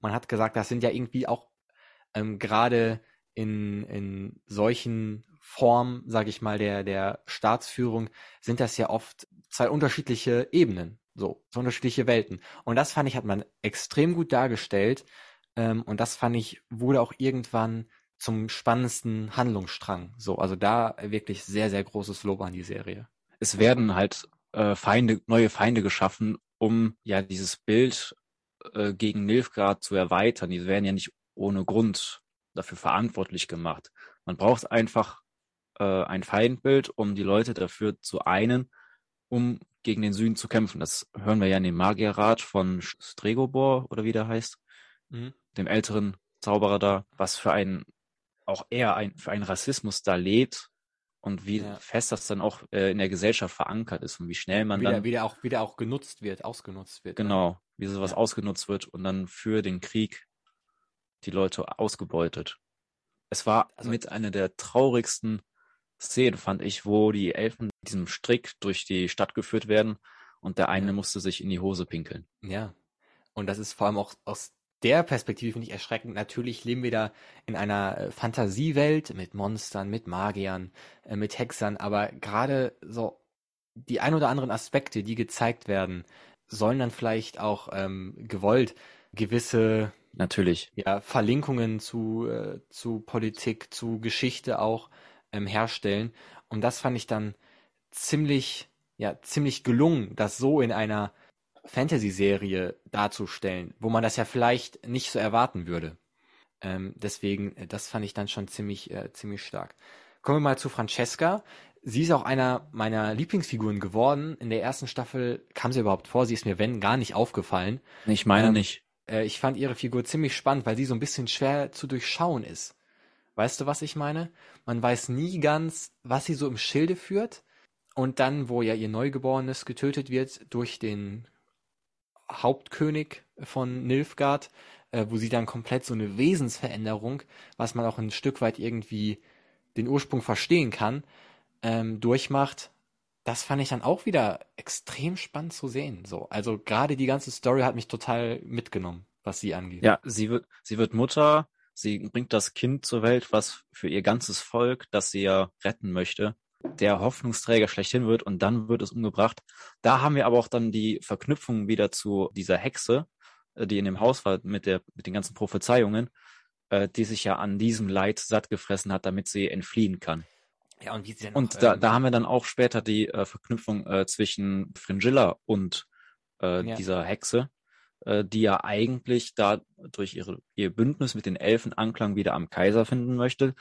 Man hat gesagt, das sind ja irgendwie auch ähm, gerade in, in solchen Formen, sage ich mal, der, der Staatsführung, sind das ja oft zwei unterschiedliche Ebenen, so, so unterschiedliche Welten. Und das fand ich, hat man extrem gut dargestellt. Ähm, und das fand ich, wurde auch irgendwann zum spannendsten Handlungsstrang. So, also da wirklich sehr, sehr großes Lob an die Serie. Es werden halt äh, Feinde, neue Feinde geschaffen, um ja dieses Bild äh, gegen Nilfgaard zu erweitern. Die werden ja nicht ohne Grund dafür verantwortlich gemacht. Man braucht einfach äh, ein Feindbild, um die Leute dafür zu einen, um gegen den Süden zu kämpfen. Das hören wir ja in dem Magierrat von Stregobor oder wie der heißt, mhm. dem älteren Zauberer da, was für ein auch eher ein, für einen Rassismus da lebt und wie ja. fest das dann auch äh, in der Gesellschaft verankert ist und wie schnell man wieder, dann wieder auch wieder auch genutzt wird, ausgenutzt wird. Ne? Genau, ne? wie sowas ja. ausgenutzt wird und dann für den Krieg die Leute ausgebeutet. Es war also, mit einer der traurigsten Szenen, fand ich, wo die Elfen mit diesem Strick durch die Stadt geführt werden und der eine ja. musste sich in die Hose pinkeln. Ja. Und das ist vor allem auch aus der Perspektive finde ich erschreckend. Natürlich leben wir da in einer äh, Fantasiewelt mit Monstern, mit Magiern, äh, mit Hexern, aber gerade so die ein oder anderen Aspekte, die gezeigt werden, sollen dann vielleicht auch ähm, gewollt gewisse natürlich ja Verlinkungen zu äh, zu Politik, zu Geschichte auch ähm, herstellen und das fand ich dann ziemlich ja ziemlich gelungen, das so in einer Fantasy-Serie darzustellen, wo man das ja vielleicht nicht so erwarten würde. Ähm, deswegen, äh, das fand ich dann schon ziemlich, äh, ziemlich stark. Kommen wir mal zu Francesca. Sie ist auch einer meiner Lieblingsfiguren geworden. In der ersten Staffel kam sie überhaupt vor. Sie ist mir, wenn, gar nicht aufgefallen. Ich meine ähm, nicht. Äh, ich fand ihre Figur ziemlich spannend, weil sie so ein bisschen schwer zu durchschauen ist. Weißt du, was ich meine? Man weiß nie ganz, was sie so im Schilde führt. Und dann, wo ja ihr Neugeborenes getötet wird durch den Hauptkönig von Nilfgaard, äh, wo sie dann komplett so eine Wesensveränderung, was man auch ein Stück weit irgendwie den Ursprung verstehen kann, ähm, durchmacht. Das fand ich dann auch wieder extrem spannend zu sehen. So, also gerade die ganze Story hat mich total mitgenommen, was sie angeht. Ja, sie wird, sie wird Mutter, sie bringt das Kind zur Welt, was für ihr ganzes Volk, das sie ja retten möchte, der Hoffnungsträger schlechthin wird und dann wird es umgebracht. Da haben wir aber auch dann die Verknüpfung wieder zu dieser Hexe, äh, die in dem Haus war mit der mit den ganzen Prophezeiungen, äh, die sich ja an diesem Leid satt gefressen hat, damit sie entfliehen kann. Ja, und wie sie dann Und da, ähm, da haben wir dann auch später die äh, Verknüpfung äh, zwischen Fringilla und äh, ja. dieser Hexe, äh, die ja eigentlich da durch ihre, ihr Bündnis mit den Elfen Anklang wieder am Kaiser finden möchte,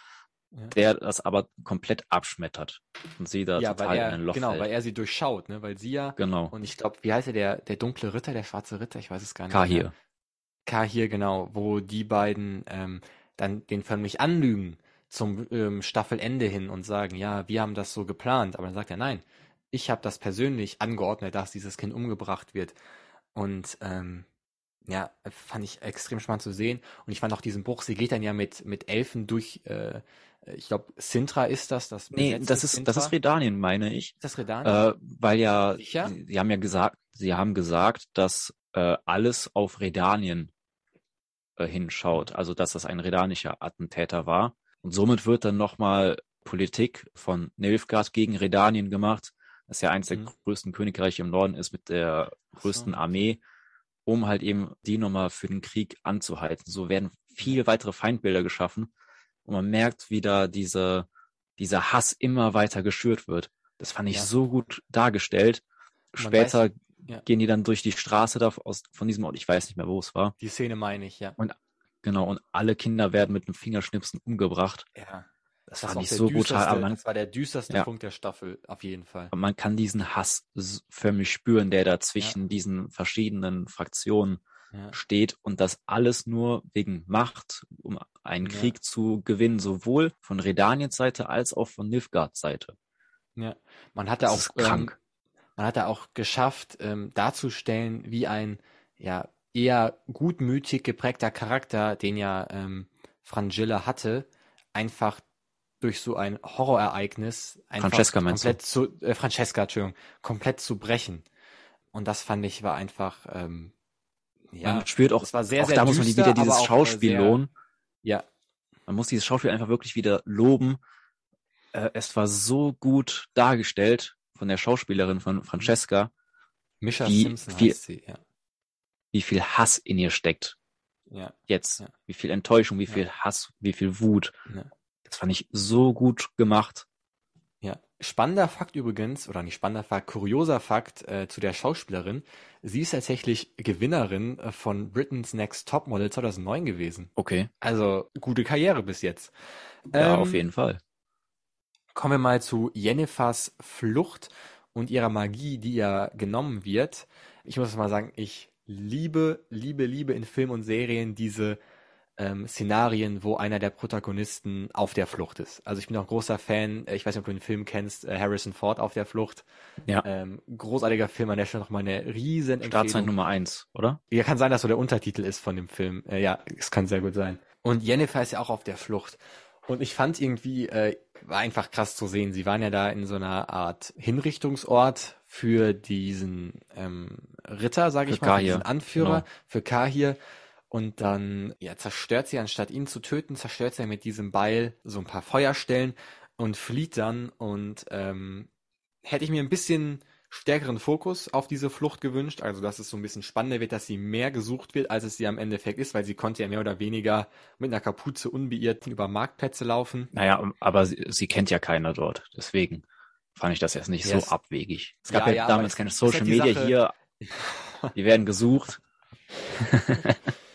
ja. der das aber komplett abschmettert und sie da ja, total er, in ein Loch Genau, fällt. weil er sie durchschaut, ne? Weil sie ja genau. und ich glaube, wie heißt er der der dunkle Ritter, der schwarze Ritter, ich weiß es gar nicht. Kahir. Kahir, genau, wo die beiden ähm, dann den förmlich anlügen zum ähm, Staffelende hin und sagen, ja, wir haben das so geplant, aber dann sagt er, nein, ich habe das persönlich angeordnet, dass dieses Kind umgebracht wird und ähm, ja, fand ich extrem spannend zu sehen. Und ich fand auch diesen Bruch, sie geht dann ja mit, mit Elfen durch äh, ich glaube, Sintra ist das. das nee, das ist, das ist Redanien, meine ich. Ist das Redanien? Äh, weil ja, Sicher? Sie, sie haben ja gesagt, sie haben gesagt, dass äh, alles auf Redanien äh, hinschaut. Also, dass das ein redanischer Attentäter war. Und somit wird dann nochmal Politik von Nilfgaard gegen Redanien gemacht, das ja eins der mhm. größten Königreiche im Norden ist mit der größten so. Armee, um halt eben die nochmal für den Krieg anzuhalten. So werden viele weitere Feindbilder geschaffen und man merkt, wie da diese, dieser Hass immer weiter geschürt wird. Das fand ich ja. so gut dargestellt. Später weiß, ja. gehen die dann durch die Straße da aus, von diesem Ort, ich weiß nicht mehr, wo es war. Die Szene meine ich, ja. Und genau, und alle Kinder werden mit einem Fingerschnipsen umgebracht. Ja. Das, das fand ich so brutal. Aber man, das war der düsterste ja. Punkt der Staffel, auf jeden Fall. Man kann diesen Hass förmlich spüren, der da zwischen ja. diesen verschiedenen Fraktionen ja. steht und das alles nur wegen Macht, um einen ja. Krieg zu gewinnen, sowohl von Redaniens Seite als auch von Nilfgaards Seite. Ja, man hat da auch, ähm, krank. man hat da auch geschafft, ähm, darzustellen, wie ein ja eher gutmütig geprägter Charakter, den ja ähm, Frangilla hatte, einfach durch so ein Horrorereignis einfach Francesca komplett zu äh, Francesca, Entschuldigung, komplett zu brechen. Und das fand ich war einfach ähm, ja, man spürt auch, es war sehr, auch sehr da muss man düster, wieder dieses äh, Schauspiel sehr- lohnen. ja, Man muss dieses Schauspiel einfach wirklich wieder loben. Äh, es war so gut dargestellt von der Schauspielerin von Francesca, Misha Wie Simpson viel- sie, ja. wie viel Hass in ihr steckt. Ja, Jetzt. Ja. Wie viel Enttäuschung, wie viel Hass, wie viel Wut. Das fand ich so gut gemacht. Ja, spannender Fakt übrigens, oder nicht spannender Fakt, kurioser Fakt äh, zu der Schauspielerin. Sie ist tatsächlich Gewinnerin äh, von Britain's Next Topmodel 2009 gewesen. Okay. Also gute Karriere bis jetzt. Ja, Ähm, auf jeden Fall. Kommen wir mal zu Jennifers Flucht und ihrer Magie, die ja genommen wird. Ich muss mal sagen, ich liebe, liebe, liebe in Film und Serien diese ähm, Szenarien, wo einer der Protagonisten auf der Flucht ist. Also ich bin auch großer Fan, äh, ich weiß nicht, ob du den Film kennst, äh, Harrison Ford auf der Flucht. Ja. Ähm, großartiger Film, an der Stelle nochmal eine riesen Startzeit. Nummer eins, oder? Ja, kann sein, dass so der Untertitel ist von dem Film. Äh, ja, es kann sehr gut sein. Und Jennifer ist ja auch auf der Flucht. Und ich fand irgendwie, äh, war einfach krass zu sehen. Sie waren ja da in so einer Art Hinrichtungsort für diesen ähm, Ritter, sage ich mal, für diesen Anführer, genau. für Kahir. Und dann ja, zerstört sie, anstatt ihn zu töten, zerstört sie mit diesem Beil so ein paar Feuerstellen und flieht dann. Und ähm, hätte ich mir ein bisschen stärkeren Fokus auf diese Flucht gewünscht, also dass es so ein bisschen spannender wird, dass sie mehr gesucht wird, als es sie am Endeffekt ist, weil sie konnte ja mehr oder weniger mit einer Kapuze unbeirrt über Marktplätze laufen. Naja, aber sie, sie kennt ja keiner dort. Deswegen fand ich das jetzt nicht Yes. so abwegig. Es gab Ja, ja, ja, damals keine Social halt die Media Sache- hier. Die werden gesucht.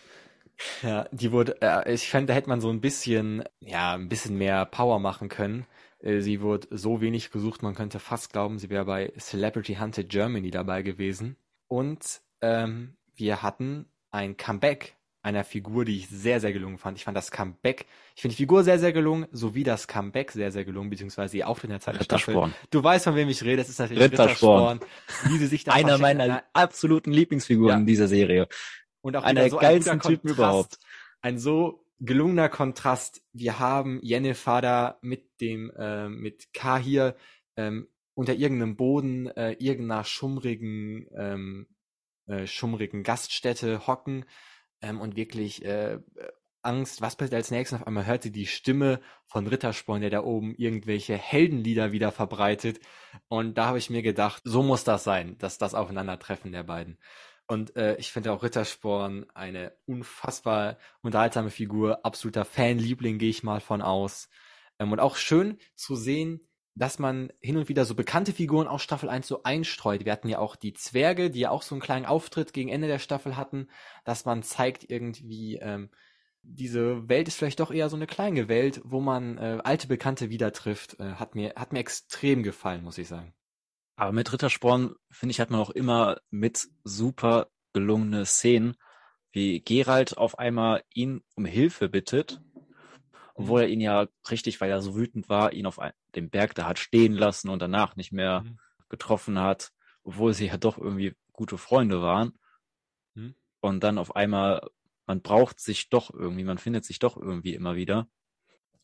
Ja, die wurde, äh, ich fand, da hätte man so ein bisschen, ja, ein bisschen mehr Power machen können. Äh, Sie wurde so wenig gesucht, man könnte fast glauben, sie wäre bei Celebrity Hunted Germany dabei gewesen. Und ähm, wir hatten ein Comeback einer Figur, die ich sehr, sehr gelungen fand. Ich fand das Comeback, ich finde die Figur sehr, sehr gelungen, sowie das Comeback sehr, sehr gelungen, beziehungsweise ihr Auftritt in der zweiten Staffel. Rittersporn. Du weißt, von wem ich rede, das ist natürlich Rittersporn. Rittersporn. Wie sie sich da Einer meiner absoluten Lieblingsfiguren Ja. in dieser Serie. Und auch Einer so geilsten ein Typen Kontrast, überhaupt. Ein so gelungener Kontrast. Wir haben Jennifer da mit dem, äh, mit Kahir ähm, unter irgendeinem Boden, äh, irgendeiner schummrigen, ähm, äh, schummrigen Gaststätte hocken ähm, und wirklich äh, Angst, was passiert als nächstes? Auf einmal hört sie die Stimme von Rittersporn, der da oben irgendwelche Heldenlieder wieder verbreitet. Und da habe ich mir gedacht, so muss das sein, dass das Aufeinandertreffen der beiden. Und äh, ich finde auch Rittersporn eine unfassbar unterhaltsame Figur, absoluter Fanliebling, gehe ich mal von aus. Ähm, und auch schön zu sehen, dass man hin und wieder so bekannte Figuren aus Staffel 1 so einstreut. Wir hatten ja auch die Zwerge, die ja auch so einen kleinen Auftritt gegen Ende der Staffel hatten, dass man zeigt irgendwie, ähm, diese Welt ist vielleicht doch eher so eine kleine Welt, wo man äh, alte Bekannte wieder trifft. Äh, hat mir hat mir extrem gefallen, muss ich sagen. Aber mit Rittersporn, finde ich, hat man auch immer mit super gelungene Szenen, wie Gerald auf einmal ihn um Hilfe bittet, obwohl er ihn ja richtig, weil er so wütend war, ihn auf dem Berg da hat stehen lassen und danach nicht mehr Mhm. getroffen hat, obwohl sie ja doch irgendwie gute Freunde waren. Mhm. Und dann auf einmal, man braucht sich doch irgendwie, man findet sich doch irgendwie immer wieder.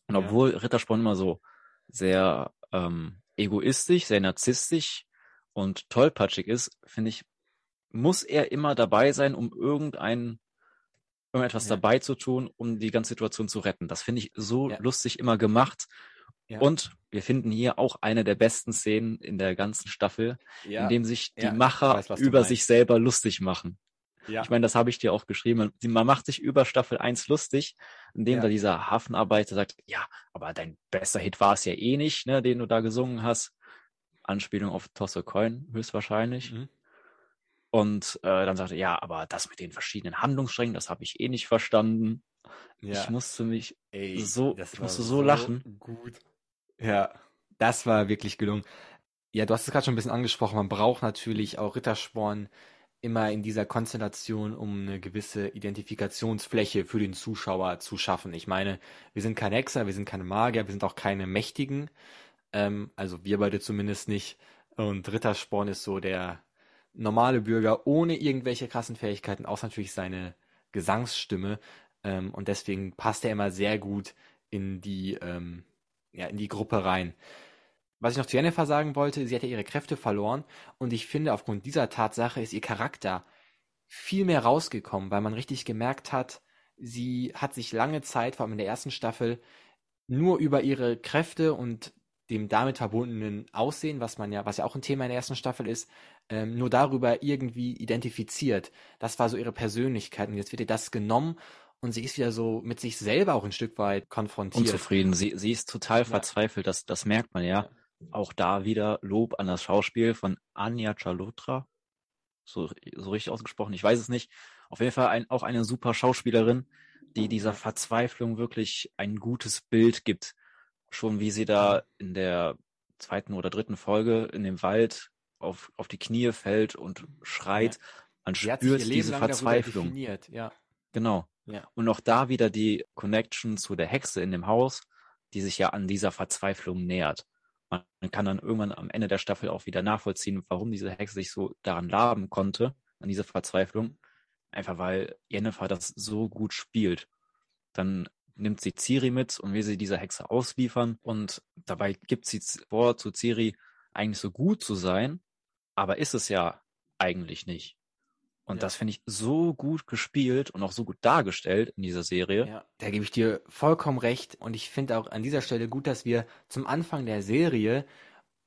Und Ja. obwohl Rittersporn immer so sehr ähm, egoistisch, sehr narzisstisch und tollpatschig ist, finde ich, muss er immer dabei sein, um irgendein, irgendetwas Ja. dabei zu tun, um die ganze Situation zu retten. Das finde ich so Ja. lustig immer gemacht. Ja. Und wir finden hier auch eine der besten Szenen in der ganzen Staffel, in dem sich die Macher weiß, über sich selber lustig machen. Ja. Ich meine, das habe ich dir auch geschrieben. Man, macht sich über Staffel 1 lustig, indem Ja. da dieser Hafenarbeiter sagt, ja, aber dein bester Hit war es ja eh nicht, ne, den du da gesungen hast. Anspielung auf Toss a Coin höchstwahrscheinlich. Mhm. Und äh, dann sagt er, ja, aber das mit den verschiedenen Handlungssträngen, das habe ich eh nicht verstanden. ja. Ich musste mich Ey, so- das ich musste so lachen. Gut. Ja, das war wirklich gelungen. Ja, du hast es gerade schon ein bisschen angesprochen. Man braucht natürlich auch Rittersporn immer in dieser Konstellation, um eine gewisse Identifikationsfläche für den Zuschauer zu schaffen. Ich meine, wir sind kein Hexer, wir sind keine Magier, wir sind auch keine Mächtigen. Ähm, also wir beide zumindest nicht. Und Rittersporn ist so der normale Bürger ohne irgendwelche krassen Fähigkeiten, außer natürlich seine Gesangsstimme. Ähm, und deswegen passt er immer sehr gut in die, ähm, ja, in die Gruppe rein. Was ich noch zu Jennifer sagen wollte, sie hat ja ihre Kräfte verloren und ich finde, aufgrund dieser Tatsache ist ihr Charakter viel mehr rausgekommen, weil man richtig gemerkt hat, sie hat sich lange Zeit, vor allem in der ersten Staffel, nur über ihre Kräfte und dem damit verbundenen Aussehen, was man ja, was ja auch ein Thema in der ersten Staffel ist, ähm, nur darüber irgendwie identifiziert. Das war so ihre Persönlichkeit und jetzt wird ihr das genommen und sie ist wieder so mit sich selber auch ein Stück weit konfrontiert. Unzufrieden. Sie, sie ist total ja. verzweifelt, das, das merkt man ja. ja. Auch da wieder Lob an das Schauspiel von Anja Chalotra. So, so richtig ausgesprochen, ich weiß es nicht. Auf jeden Fall ein, auch eine super Schauspielerin, die dieser Verzweiflung wirklich ein gutes Bild gibt. Schon wie sie da in der zweiten oder dritten Folge in dem Wald auf, auf die Knie fällt und schreit. Man sie spürt diese Verzweiflung. Ja. Genau. Ja. Und auch da wieder die Connection zu der Hexe in dem Haus, die sich ja an dieser Verzweiflung nähert. Man kann dann irgendwann am Ende der Staffel auch wieder nachvollziehen, warum diese Hexe sich so daran laben konnte, an dieser Verzweiflung. Einfach weil Jennifer das so gut spielt. Dann nimmt sie Ciri mit und will sie dieser Hexe ausliefern und dabei gibt sie vor, zu Ciri eigentlich so gut zu sein, aber ist es ja eigentlich nicht. Und ja. das finde ich so gut gespielt und auch so gut dargestellt in dieser Serie. Ja, da gebe ich dir vollkommen recht. Und ich finde auch an dieser Stelle gut, dass wir zum Anfang der Serie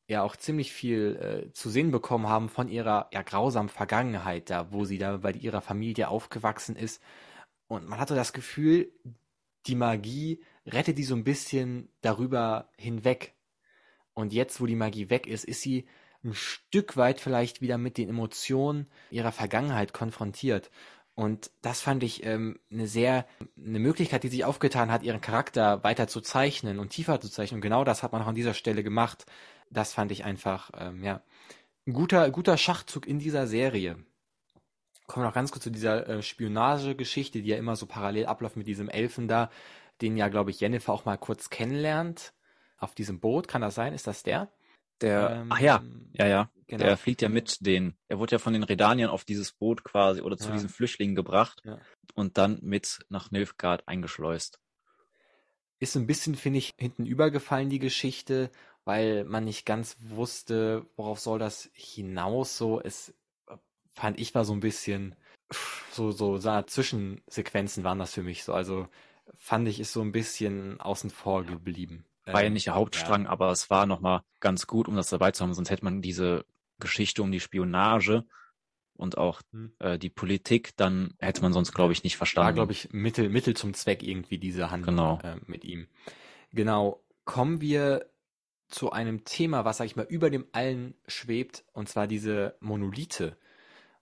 ja auch ziemlich viel äh, zu sehen bekommen haben von ihrer ja grausamen Vergangenheit da, wo sie da bei ihrer Familie aufgewachsen ist. Und man hatte das Gefühl, die Magie rettet die so ein bisschen darüber hinweg. Und jetzt, wo die Magie weg ist, ist sie ein Stück weit vielleicht wieder mit den Emotionen ihrer Vergangenheit konfrontiert. Und das fand ich ähm, eine sehr, eine Möglichkeit, die sich aufgetan hat, ihren Charakter weiter zu zeichnen und tiefer zu zeichnen. Und genau das hat man auch an dieser Stelle gemacht. Das fand ich einfach, ähm, ja, ein guter, guter Schachzug in dieser Serie. Kommen wir noch ganz kurz zu dieser äh, Spionagegeschichte, die ja immer so parallel abläuft mit diesem Elfen da, den ja, glaube ich, Jennifer auch mal kurz kennenlernt. Auf diesem Boot, kann das sein? Ist das der? Der, ähm, ach ja, ja, ja. Genau. Der fliegt ja mit den, er wurde ja von den Redaniern auf dieses Boot quasi oder zu ja. diesen Flüchtlingen gebracht ja. und dann mit nach Nilfgaard eingeschleust. Ist ein bisschen, finde ich, hinten übergefallen, die Geschichte, weil man nicht ganz wusste, worauf soll das hinaus so. Es fand ich war so ein bisschen, so, so, so Zwischensequenzen waren das für mich so. Also fand ich, ist so ein bisschen außen vor geblieben. War ja ähm, nicht der Hauptstrang, ja. aber es war nochmal ganz gut, um das dabei zu haben, sonst hätte man diese Geschichte um die Spionage und auch hm. äh, die Politik, dann hätte man sonst, glaube ich, nicht verstanden. War, glaube ich, Mittel, Mittel zum Zweck irgendwie diese Handlung genau. äh, mit ihm. Genau. Kommen wir zu einem Thema, was, sag ich mal, über dem allen schwebt, und zwar diese Monolithe.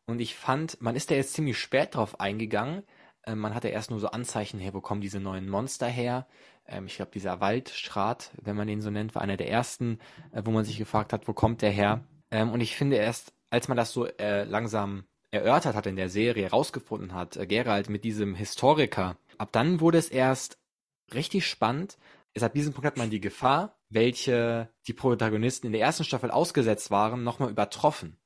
Und ich fand, man ist da jetzt ziemlich spät drauf eingegangen. Äh, man hatte erst nur so Anzeichen her, wo kommen diese neuen Monster her ähm, ich glaube, dieser Waldstrat, wenn man den so nennt, war einer der ersten, äh, wo man sich gefragt hat, wo kommt der her? Ähm, und ich finde erst, als man das so äh, langsam erörtert hat in der Serie, rausgefunden hat, äh, Gerald mit diesem Historiker, ab dann wurde es erst richtig spannend. Es ab diesem Punkt hat man die Gefahr, welche die Protagonisten in der ersten Staffel ausgesetzt waren, nochmal übertroffen.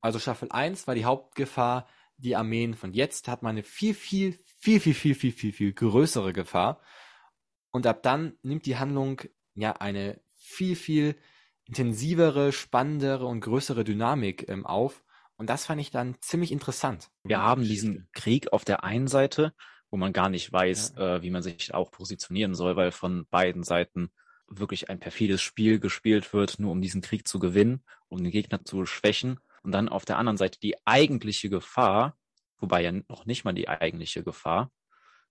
Also Staffel 1 war die Hauptgefahr, die Armeen von jetzt hat man eine viel, viel, viel, viel, viel, viel, viel, viel größere Gefahr. Und ab dann nimmt die Handlung ja eine viel, viel intensivere, spannendere und größere Dynamik ähm, auf. Und das fand ich dann ziemlich interessant. Wir haben diesen Krieg auf der einen Seite, wo man gar nicht weiß, ja. äh, wie man sich auch positionieren soll, weil von beiden Seiten wirklich ein perfides Spiel gespielt wird, nur um diesen Krieg zu gewinnen, um den Gegner zu schwächen. Und dann auf der anderen Seite die eigentliche Gefahr, wobei ja noch nicht mal die eigentliche Gefahr,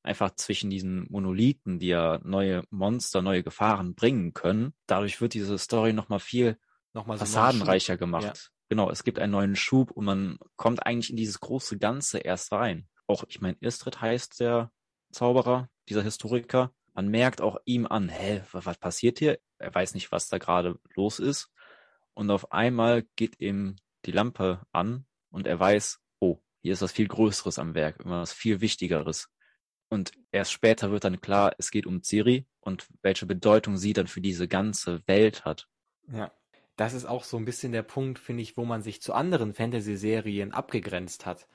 einfach zwischen diesen Monolithen, die ja neue Monster, neue Gefahren bringen können. Dadurch wird diese Story nochmal viel nochmal so fassadenreicher gemacht. Ja. Genau, es gibt einen neuen Schub und man kommt eigentlich in dieses große Ganze erst rein. Auch, ich meine, Istrid heißt der Zauberer, dieser Historiker. Man merkt auch ihm an, hä, was passiert hier? Er weiß nicht, was da gerade los ist. Und auf einmal geht ihm die Lampe an und er weiß, oh, hier ist was viel Größeres am Werk, irgendwas viel Wichtigeres. Und erst später wird dann klar, es geht um Ciri und welche Bedeutung sie dann für diese ganze Welt hat. Ja. Das ist auch so ein bisschen der Punkt, finde ich, wo man sich zu anderen Fantasy-Serien abgegrenzt hat.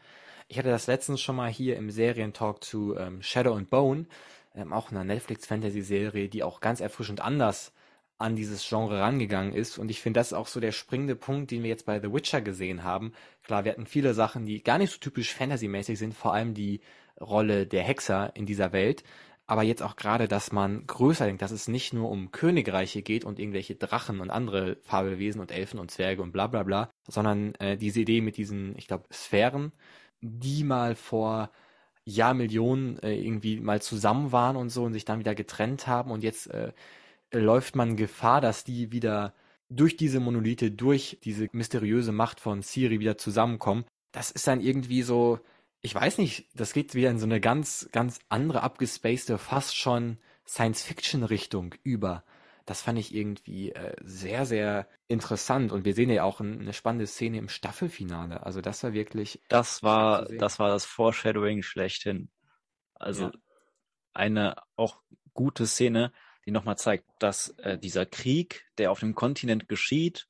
Ich hatte das letztens schon mal hier im Serientalk zu ähm, Shadow and Bone, ähm, auch einer Netflix-Fantasy-Serie, die auch ganz erfrischend anders an dieses Genre rangegangen ist. Und ich finde, das ist auch so der springende Punkt, den wir jetzt bei The Witcher gesehen haben. Klar, wir hatten viele Sachen, die gar nicht so typisch Fantasy-mäßig sind, vor allem die Rolle der Hexer in dieser Welt. Aber jetzt auch gerade, dass man größer denkt, dass es nicht nur um Königreiche geht und irgendwelche Drachen und andere Fabelwesen und Elfen und Zwerge und bla bla bla, sondern äh, diese Idee mit diesen, ich glaube, Sphären, die mal vor Jahrmillionen äh, irgendwie mal zusammen waren und so und sich dann wieder getrennt haben und jetzt äh, läuft man Gefahr, dass die wieder durch diese Monolithe, durch diese mysteriöse Macht von Siri wieder zusammenkommen. Das ist dann irgendwie so, ich weiß nicht, das geht wieder in so eine ganz, ganz andere abgespacede, fast schon Science-Fiction-Richtung über. Das fand ich irgendwie äh, sehr, sehr interessant. Und wir sehen ja auch eine spannende Szene im Staffelfinale. Also das war wirklich. Das war, das war das Foreshadowing schlechthin. Also ja. eine auch gute Szene, die nochmal zeigt, dass äh, dieser Krieg, der auf dem Kontinent geschieht,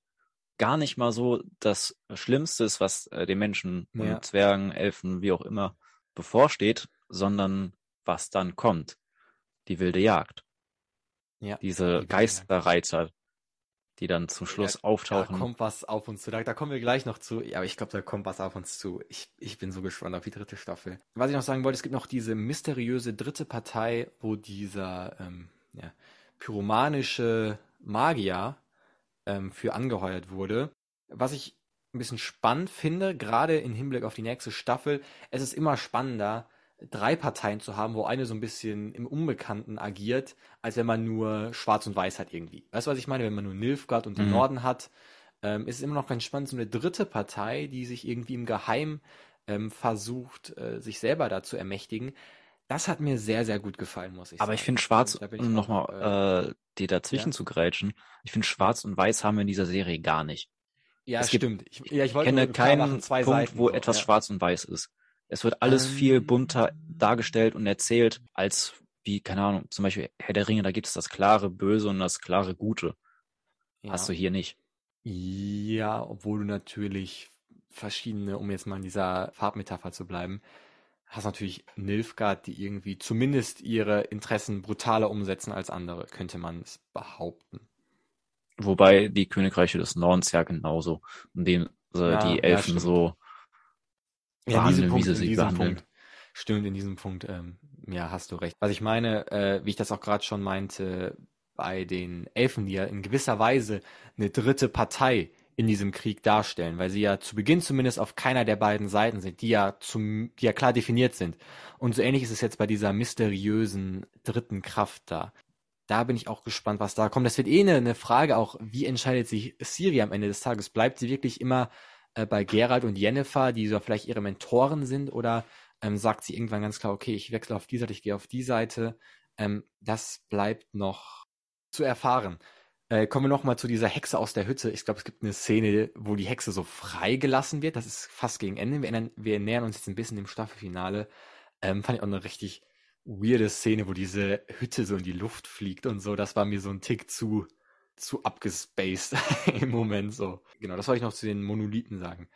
gar nicht mal so das Schlimmste ist, was äh, den Menschen ja. und Zwergen, Elfen, wie auch immer bevorsteht, sondern was dann kommt. Die wilde Jagd. Ja. Diese die Geisterreiter, die dann zum Schluss ja, auftauchen. Da kommt was auf uns zu. Da, da kommen wir gleich noch zu. Ja, aber ich glaube, da kommt was auf uns zu. Ich, ich bin so gespannt auf die dritte Staffel. Was ich noch sagen wollte, es gibt noch diese mysteriöse dritte Partei, wo dieser ähm, ja, pyromanische Magier ähm, für angeheuert wurde. Was ich ein bisschen spannend finde, gerade im Hinblick auf die nächste Staffel, es ist immer spannender, drei Parteien zu haben, wo eine so ein bisschen im Unbekannten agiert, als wenn man nur Schwarz und Weiß hat irgendwie. Weißt du, was ich meine? Wenn man nur Nilfgaard und den mhm. Norden hat, ähm, ist es immer noch ganz spannend, so eine dritte Partei, die sich irgendwie im Geheim ähm, versucht, äh, sich selber da zu ermächtigen. Das hat mir sehr, sehr gut gefallen, muss ich Aber sagen. Aber ich finde Schwarz, um nochmal äh, dir dazwischen ja. zu grätschen, ich finde Schwarz und Weiß haben wir in dieser Serie gar nicht. Ja, es stimmt. Ich, ja, ich kenne keinen Punkt, Seiten wo so, etwas ja. schwarz und weiß ist. Es wird alles ähm, viel bunter dargestellt und erzählt, als wie, keine Ahnung, zum Beispiel Herr der Ringe, da gibt es das klare Böse und das klare Gute. Ja. Hast du hier nicht. Ja, obwohl du natürlich verschiedene, um jetzt mal in dieser Farbmetapher zu bleiben, hast natürlich Nilfgaard, die irgendwie zumindest ihre Interessen brutaler umsetzen als andere, könnte man es behaupten. Wobei die Königreiche des Nordens ja genauso, in dem äh, ja, die Elfen ja, so ja, behandeln, Punkt, wie sie sich behandeln. Punkt, stimmt, in diesem Punkt, ähm, ja, hast du recht. Was ich meine, äh, wie ich das auch gerade schon meinte, bei den Elfen, die ja in gewisser Weise eine dritte Partei in diesem Krieg darstellen, weil sie ja zu Beginn zumindest auf keiner der beiden Seiten sind, die ja zum, die ja klar definiert sind. Und so ähnlich ist es jetzt bei dieser mysteriösen dritten Kraft da. Da bin ich auch gespannt, was da kommt. Das wird eh eine, eine Frage auch, wie entscheidet sich Siri am Ende des Tages? Bleibt sie wirklich immer äh, bei Gerald und Jennifer, die so vielleicht ihre Mentoren sind, oder ähm, sagt sie irgendwann ganz klar, okay, ich wechsle auf die Seite, ich gehe auf die Seite. Ähm, das bleibt noch zu erfahren. Äh, kommen wir nochmal zu dieser Hexe aus der Hütte. Ich glaube, es gibt eine Szene, wo die Hexe so freigelassen wird. Das ist fast gegen Ende. Wir, ändern, wir nähern uns jetzt ein bisschen dem Staffelfinale. Ähm, fand ich auch eine richtig weirde Szene, wo diese Hütte so in die Luft fliegt und so. Das war mir so ein Tick zu, zu abgespaced im Moment so. Genau, das wollte ich noch zu den Monolithen sagen.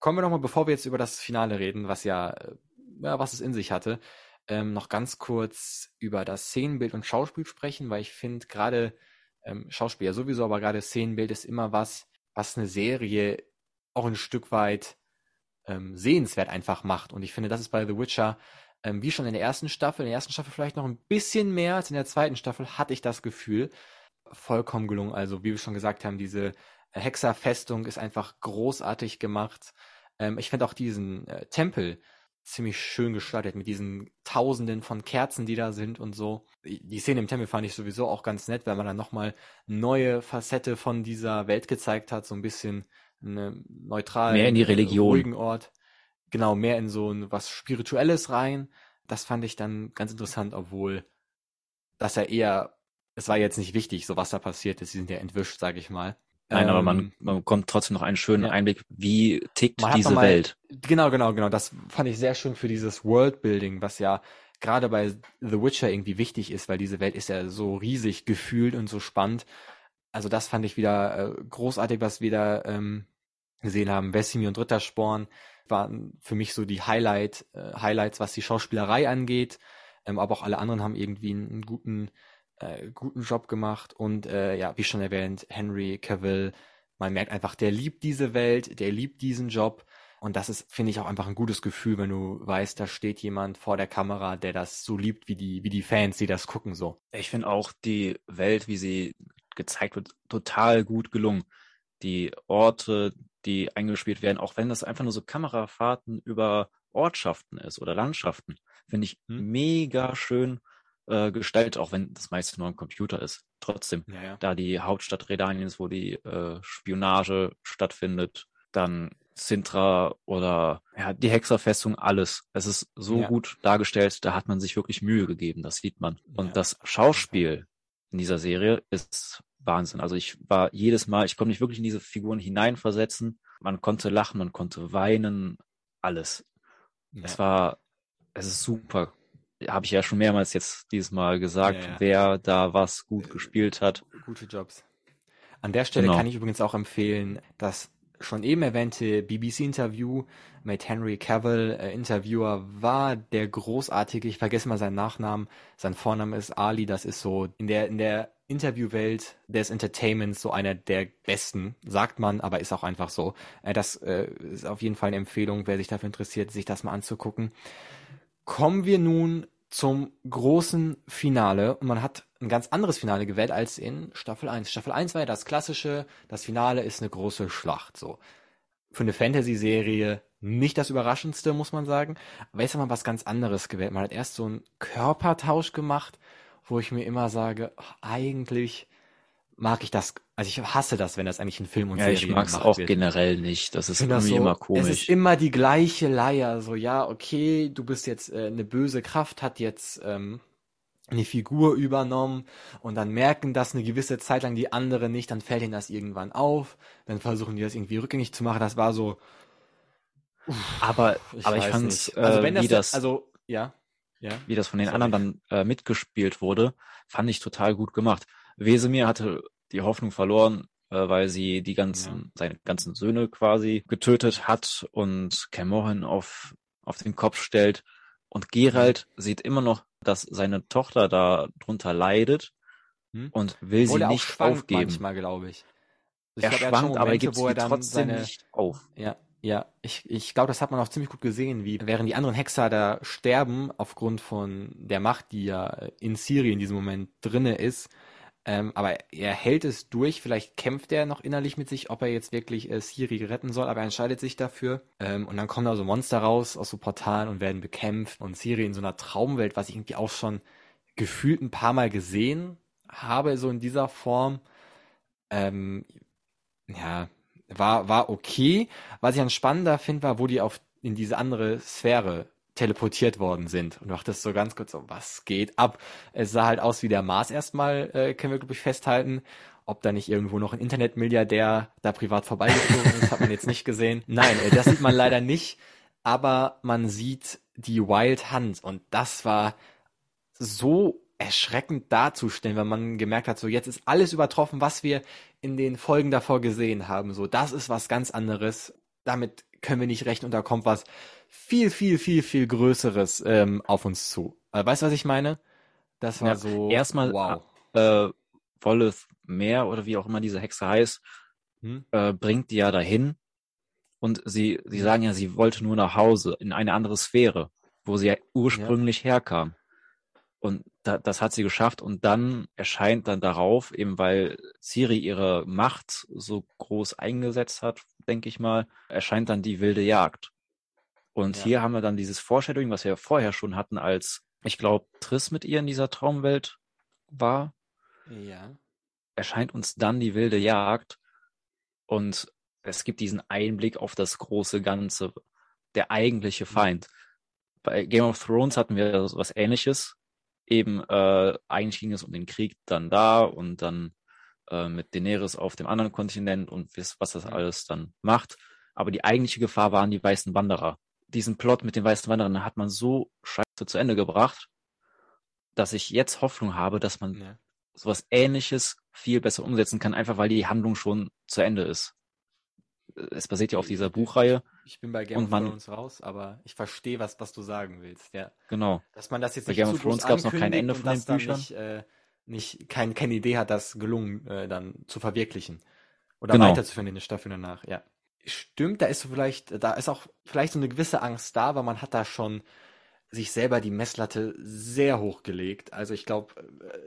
Kommen wir nochmal, bevor wir jetzt über das Finale reden, was ja, äh, ja was es in sich hatte, ähm, noch ganz kurz über das Szenenbild und Schauspiel sprechen, weil ich finde gerade ähm, Schauspieler sowieso, aber gerade Szenenbild ist immer was, was eine Serie auch ein Stück weit ähm, sehenswert einfach macht. Und ich finde, das ist bei The Witcher, ähm, wie schon in der ersten Staffel, in der ersten Staffel vielleicht noch ein bisschen mehr als in der zweiten Staffel, hatte ich das Gefühl, vollkommen gelungen. Also, wie wir schon gesagt haben, diese Hexerfestung ist einfach großartig gemacht. Ähm, ich finde auch diesen äh, Tempel, ziemlich schön gestaltet mit diesen Tausenden von Kerzen, die da sind und so. Die Szene im Tempel fand ich sowieso auch ganz nett, weil man dann nochmal neue Facette von dieser Welt gezeigt hat, so ein bisschen eine neutral, mehr in die Religion, ruhigen Ort. Genau, mehr in so ein was Spirituelles rein. Das fand ich dann ganz interessant, obwohl das ja eher, es war jetzt nicht wichtig, so was da passiert ist. Sie sind ja entwischt, sage ich mal. Nein, aber man, ähm, man bekommt trotzdem noch einen schönen ja. Einblick, wie tickt diese mal, Welt. Genau, genau, genau. Das fand ich sehr schön für dieses Worldbuilding, was ja gerade bei The Witcher irgendwie wichtig ist, weil diese Welt ist ja so riesig gefühlt und so spannend. also das fand ich wieder äh, großartig, was wir da ähm, gesehen haben. Vesemir und Rittersporn waren für mich so die Highlight, äh, Highlights, was die Schauspielerei angeht. Ähm, aber auch alle anderen haben irgendwie einen, einen guten, äh, guten Job gemacht. Und äh, ja, wie schon erwähnt, Henry Cavill, man merkt einfach, der liebt diese Welt, der liebt diesen Job. Und das ist, finde ich, auch einfach ein gutes Gefühl, wenn du weißt, da steht jemand vor der Kamera, der das so liebt wie die, wie die Fans, die das gucken so. Ich finde auch die Welt, wie sie gezeigt wird, total gut gelungen. Die Orte, die eingespielt werden, auch wenn das einfach nur so Kamerafahrten über Ortschaften ist oder Landschaften, finde ich hm. mega schön äh, gestaltet, auch wenn das meiste nur am Computer ist. Trotzdem, ja, ja. da die Hauptstadt Redaniens, wo die äh, Spionage stattfindet, dann Sintra oder ja, die Hexerfestung, alles. Es ist so ja. gut dargestellt, da hat man sich wirklich Mühe gegeben, das sieht man. Und das Schauspiel in dieser Serie ist Wahnsinn. Also ich war jedes Mal, ich konnte mich wirklich in diese Figuren hineinversetzen. Man konnte lachen, man konnte weinen, alles. Ja. Es war, es ist super. Habe ich ja schon mehrmals jetzt dieses Mal gesagt, ja, ja. wer da was gut gespielt hat. Gute Jobs. An der Stelle genau. kann ich übrigens auch empfehlen, das schon eben erwähnte BBC-Interview mit Henry Cavill. Äh, Interviewer war der großartige, ich vergesse mal seinen Nachnamen, sein Vorname ist Ali, das ist so in der, in der Interviewwelt des Entertainments so einer der besten, sagt man, aber ist auch einfach so. Äh, das äh, ist auf jeden Fall eine Empfehlung, wer sich dafür interessiert, sich das mal anzugucken. Kommen wir nun zum großen Finale und man hat ein ganz anderes Finale gewählt als in Staffel 1. Staffel 1 war ja das klassische, das Finale ist eine große Schlacht, so. Für eine Fantasy-Serie nicht das Überraschendste, muss man sagen. Aber jetzt hat man was ganz anderes gewählt. Man hat erst so einen Körpertausch gemacht wo ich mir immer sage, ach, eigentlich mag ich das, also ich hasse das, wenn das eigentlich in Film und ja, Serie ich mag's auch wird. generell nicht. Das ist irgendwie so, immer komisch. Es ist immer die gleiche Leier. So, ja, okay, du bist jetzt äh, eine böse Kraft, hat jetzt ähm, eine Figur übernommen und dann merken das eine gewisse Zeit lang die anderen nicht, dann fällt ihnen das irgendwann auf, dann versuchen die das irgendwie rückgängig zu machen. Das war so. Uff, aber ich aber ich fand's, äh, also wenn das, das also ja ja, wie das von den anderen dann äh, mitgespielt wurde, fand ich total gut gemacht. Wesemir hatte die Hoffnung verloren, äh, weil sie die ganzen, ja. seine ganzen Söhne quasi getötet hat und Camoran auf, auf den Kopf stellt. Und Gerald mhm. sieht immer noch, dass seine Tochter da drunter leidet hm? und will Obwohl sie nicht aufgeben. manchmal, glaube ich. Also ich er glaub, schwankt, er aber er gibt sie trotzdem seine, nicht auf. Ja, ja, ich, ich glaube, das hat man auch ziemlich gut gesehen, wie während die anderen Hexer da sterben aufgrund von der Macht, die ja in Siri in diesem Moment drinne ist. Ähm, aber er hält es durch. Vielleicht kämpft er noch innerlich mit sich, ob er jetzt wirklich äh, Siri retten soll, aber er entscheidet sich dafür. Ähm, und dann kommen da so Monster raus aus so Portalen und werden bekämpft. Und Siri in so einer Traumwelt, was ich irgendwie auch schon gefühlt ein paar Mal gesehen habe, so in dieser Form. Ähm, ja, war, war okay. Was ich dann spannender finde, war, wo die auf in diese andere Sphäre teleportiert worden sind. Und du dachtest so ganz kurz so, was geht ab? Es sah halt aus wie der Mars erstmal, äh, können wir, glaube ich, festhalten. Ob da nicht irgendwo noch ein Internetmilliardär da privat vorbeigeflogen ist, hat man jetzt nicht gesehen. Nein, äh, das sieht man leider nicht. Aber man sieht die Wild Hunt und das war so erschreckend darzustellen, wenn man gemerkt hat, so jetzt ist alles übertroffen, was wir in den Folgen davor gesehen haben. So, das ist was ganz anderes. Damit können wir nicht rechnen und da kommt was viel, viel, viel, viel Größeres ähm, auf uns zu. Äh, weißt du, was ich meine? Das war ja, so. Erstmal wow. äh, Wolleth Meer oder wie auch immer diese Hexe heißt, hm? äh, bringt die ja dahin und sie, sie sagen ja, sie wollte nur nach Hause in eine andere Sphäre, wo sie ja ursprünglich ja. herkam. Und da, das hat sie geschafft und dann erscheint dann darauf, eben weil Siri ihre Macht so groß eingesetzt hat, denke ich mal, erscheint dann die wilde Jagd. Und ja. hier haben wir dann dieses Foreshadowing, was wir vorher schon hatten, als ich glaube, Triss mit ihr in dieser Traumwelt war. Ja. Erscheint uns dann die wilde Jagd und es gibt diesen Einblick auf das große Ganze, der eigentliche mhm. Feind. Bei Game of Thrones hatten wir was ähnliches, eben äh, eigentlich ging es um den Krieg dann da und dann äh, mit Daenerys auf dem anderen Kontinent und was das alles dann macht. Aber die eigentliche Gefahr waren die weißen Wanderer. Diesen Plot mit den weißen Wanderern hat man so scheiße zu Ende gebracht, dass ich jetzt Hoffnung habe, dass man ja. sowas ähnliches viel besser umsetzen kann, einfach weil die Handlung schon zu Ende ist. Es basiert ja auf dieser Buchreihe. Ich bin bei Game Und of Thrones raus, aber ich verstehe, was, was du sagen willst. Ja. Genau. Dass man das jetzt Bei nicht Game of Thrones groß gab's noch kein Ende von den Büchern. Nicht, äh, nicht kein, keine Idee hat, das gelungen äh, dann zu verwirklichen. Oder Genau. weiterzuführen in den Staffeln danach, ja. Stimmt, da ist vielleicht, da ist auch vielleicht so eine gewisse Angst da, weil man hat da schon sich selber die Messlatte sehr hoch gelegt. Also ich glaube,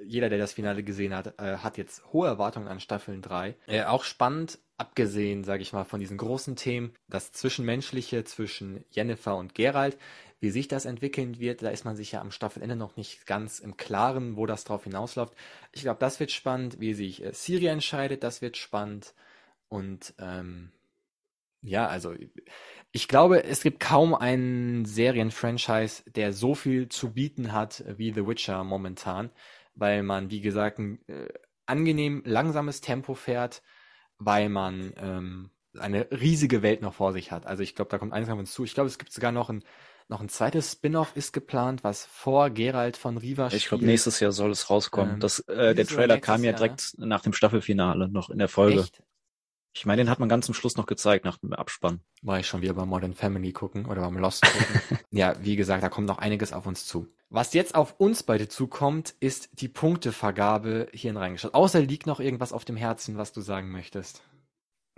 jeder, der das Finale gesehen hat, äh, hat jetzt hohe Erwartungen an Staffeln 3. Äh, auch spannend, abgesehen, sage ich mal, von diesen großen Themen, das Zwischenmenschliche zwischen Jennifer und Geralt, wie sich das entwickeln wird, da ist man sich ja am Staffelende noch nicht ganz im Klaren, wo das drauf hinausläuft. Ich glaube, das wird spannend, wie sich äh, Siri entscheidet, das wird spannend. Und ähm, ja, also ich glaube, es gibt kaum einen Serienfranchise, der so viel zu bieten hat wie The Witcher momentan, weil man, wie gesagt, ein äh, angenehm langsames Tempo fährt, weil man ähm, eine riesige Welt noch vor sich hat. Also ich glaube, da kommt einiges auf uns zu. Ich glaube, es gibt sogar noch ein noch ein zweites Spin-off ist geplant, was vor Geralt von Riva Ich glaube, spielt. nächstes Jahr soll es rauskommen. Ähm, das, äh, der Trailer kam ja Jahr? direkt nach dem Staffelfinale, noch in der Folge. Echt? Ich meine, den hat man ganz zum Schluss noch gezeigt, nach dem Abspann. War ich schon wieder beim Modern Family gucken oder beim Lost gucken. ja, wie gesagt, da kommt noch einiges auf uns zu. Was jetzt auf uns beide zukommt, ist die Punktevergabe hierhin reingeschaut. Außer liegt noch irgendwas auf dem Herzen, was du sagen möchtest.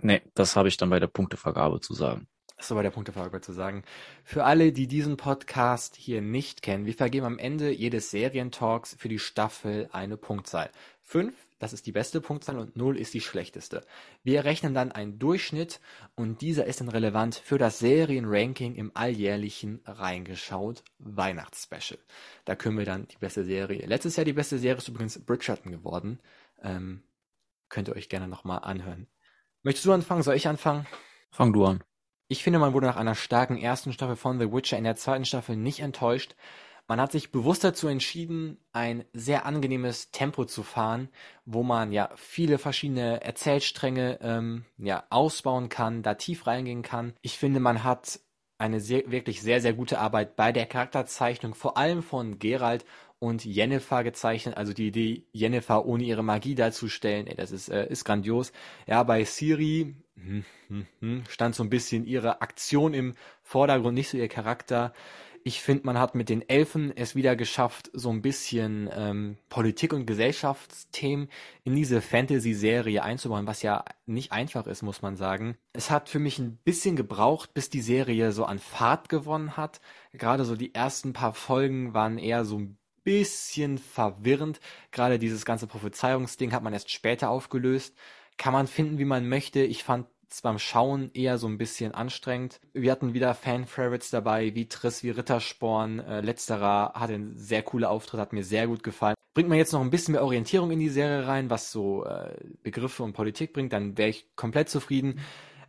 Nee, das habe ich dann bei der Punktevergabe zu sagen. Das ist bei der Punktevergabe zu sagen. Für alle, die diesen Podcast hier nicht kennen, wir vergeben am Ende jedes Serientalks für die Staffel eine Punktzahl. Fünf, das ist die beste Punktzahl und null ist die schlechteste. Wir rechnen dann einen Durchschnitt und dieser ist dann relevant für das Serienranking im alljährlichen Reingeschaut Weihnachtsspecial. Da können wir dann die beste Serie. Letztes Jahr die beste Serie ist übrigens Bridgerton geworden. Ähm, könnt ihr euch gerne nochmal anhören. Möchtest du anfangen? Soll ich anfangen? Fang du an. Ich finde, man wurde nach einer starken ersten Staffel von The Witcher in der zweiten Staffel nicht enttäuscht. Man hat sich bewusst dazu entschieden, ein sehr angenehmes Tempo zu fahren, wo man ja viele verschiedene Erzählstränge ähm, ja ausbauen kann, da tief reingehen kann. Ich finde, man hat eine sehr, wirklich sehr, sehr gute Arbeit bei der Charakterzeichnung, vor allem von Geralt und Yennefer gezeichnet. Also die Idee, Yennefer ohne ihre Magie darzustellen, ey, das ist, äh, ist grandios. Ja, bei Siri hm, hm, hm, stand so ein bisschen ihre Aktion im Vordergrund, nicht so ihr Charakter. Ich finde, man hat mit den Elfen es wieder geschafft, so ein bisschen ähm, Politik- und Gesellschaftsthemen in diese Fantasy-Serie einzubauen, was ja nicht einfach ist, muss man sagen. Es hat für mich ein bisschen gebraucht, bis die Serie so an Fahrt gewonnen hat. Gerade so die ersten paar Folgen waren eher so ein bisschen verwirrend. Gerade dieses ganze Prophezeiungsding hat man erst später aufgelöst. Kann man finden, wie man möchte. Ich fand beim Schauen eher so ein bisschen anstrengend. Wir hatten wieder Fan-Favorites dabei, wie Triss, wie Rittersporn. Äh, letzterer hatte einen sehr cooler Auftritt, hat mir sehr gut gefallen. Bringt man jetzt noch ein bisschen mehr Orientierung in die Serie rein, was so äh, Begriffe und Politik bringt, dann wäre ich komplett zufrieden.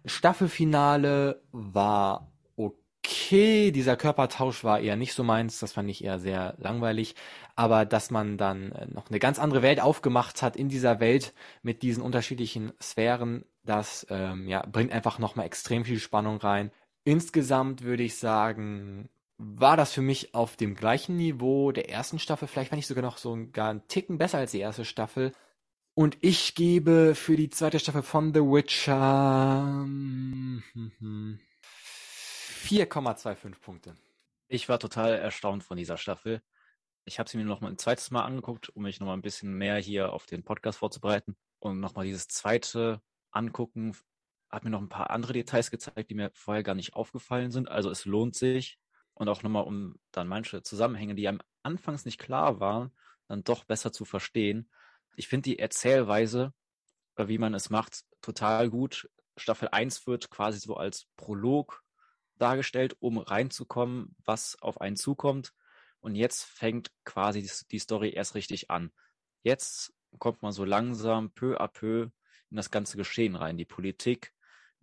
Staffelfinale war okay. Dieser Körpertausch war eher nicht so meins. Das fand ich eher sehr langweilig. Aber dass man dann äh, noch eine ganz andere Welt aufgemacht hat in dieser Welt mit diesen unterschiedlichen Sphären, das ähm, ja, bringt einfach nochmal extrem viel Spannung rein. Insgesamt würde ich sagen, war das für mich auf dem gleichen Niveau der ersten Staffel. Vielleicht fand ich sogar noch so gar einen Ticken besser als die erste Staffel. Und ich gebe für die zweite Staffel von The Witcher hm, hm, hm, 4,25 Punkte. Ich war total erstaunt von dieser Staffel. Ich habe sie mir noch mal ein zweites Mal angeguckt, um mich noch mal ein bisschen mehr hier auf den Podcast vorzubereiten. Und noch mal dieses zweite Angucken hat mir noch ein paar andere Details gezeigt, die mir vorher gar nicht aufgefallen sind. Also es lohnt sich. Und auch nochmal, um dann manche Zusammenhänge, die einem anfangs nicht klar waren, dann doch besser zu verstehen. Ich finde die Erzählweise, äh, wie man es macht, total gut. Staffel 1 wird quasi so als Prolog dargestellt, um reinzukommen, was auf einen zukommt. Und jetzt fängt quasi die, die Story erst richtig an. Jetzt kommt man so langsam peu à peu in das ganze Geschehen rein. Die Politik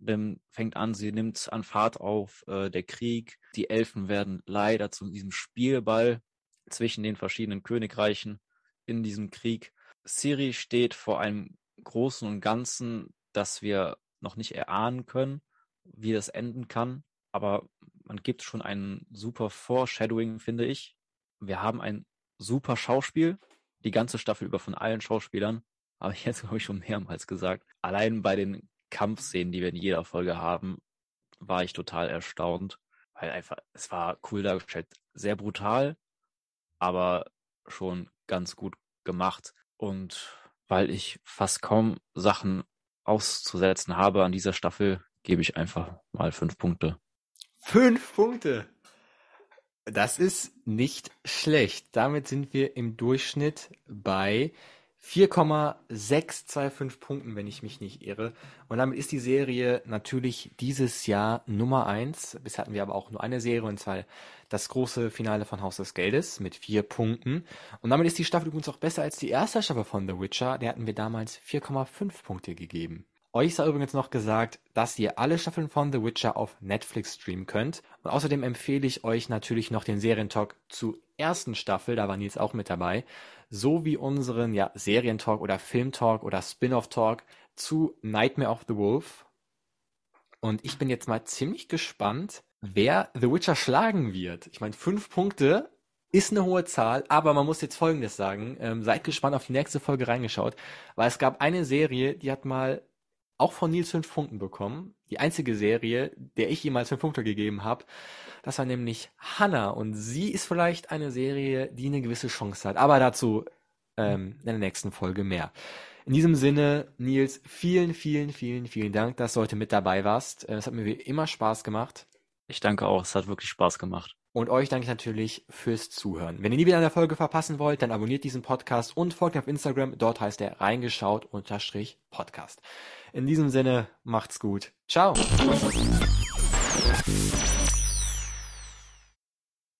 ähm, fängt an, sie nimmt an Fahrt auf, äh, der Krieg, die Elfen werden leider zu diesem Spielball zwischen den verschiedenen Königreichen in diesem Krieg. Siri steht vor einem Großen und Ganzen, das wir noch nicht erahnen können, wie das enden kann. Aber man gibt schon ein super Foreshadowing, finde ich. Wir haben ein super Schauspiel. die ganze Staffel über von allen Schauspielern. Habe ich jetzt, glaube ich, schon mehrmals gesagt. Allein bei den Kampfszenen, die wir in jeder Folge haben, war ich total erstaunt. Weil einfach, es war cool dargestellt. Sehr brutal, aber schon ganz gut gemacht. Und weil ich fast kaum Sachen auszusetzen habe an dieser Staffel, gebe ich einfach mal fünf Punkte. Fünf Punkte! Das ist nicht schlecht. Damit sind wir im Durchschnitt bei 4,625 Punkten, wenn ich mich nicht irre. Und damit ist die Serie natürlich dieses Jahr Nummer eins. Bis hatten wir aber auch nur eine Serie, und zwar das große Finale von Haus des Geldes mit vier Punkten. Und damit ist die Staffel übrigens auch besser als die erste Staffel von The Witcher. Der hatten wir damals 4,5 Punkte gegeben. Euch sei übrigens noch gesagt, dass ihr alle Staffeln von The Witcher auf Netflix streamen könnt. Und außerdem empfehle ich euch natürlich noch den Serientalk zur ersten Staffel, da war Nils auch mit dabei, sowie unseren ja, Serientalk oder Filmtalk oder Spin-off-Talk zu Nightmare of the Wolf. Und ich bin jetzt mal ziemlich gespannt, wer The Witcher schlagen wird. Ich meine, fünf Punkte ist eine hohe Zahl, aber man muss jetzt Folgendes sagen. Ähm, seid gespannt auf die nächste Folge reingeschaut, weil es gab eine Serie, die hat mal auch von Nils fünf Punkten bekommen. Die einzige Serie, der ich jemals fünf Punkte gegeben habe. Das war nämlich Hannah. Und sie ist vielleicht eine Serie, die eine gewisse Chance hat. Aber dazu ähm, in der nächsten Folge mehr. In diesem Sinne, Nils, vielen, vielen, vielen, vielen Dank, dass du heute mit dabei warst. Äh, es hat mir wie immer Spaß gemacht. Ich danke auch, es hat wirklich Spaß gemacht. Und euch danke ich natürlich fürs Zuhören. Wenn ihr nie wieder eine Folge verpassen wollt, dann abonniert diesen Podcast und folgt mir auf Instagram. Dort heißt er reingeschaut unterstrich Podcast. In diesem Sinne, macht's gut. Ciao.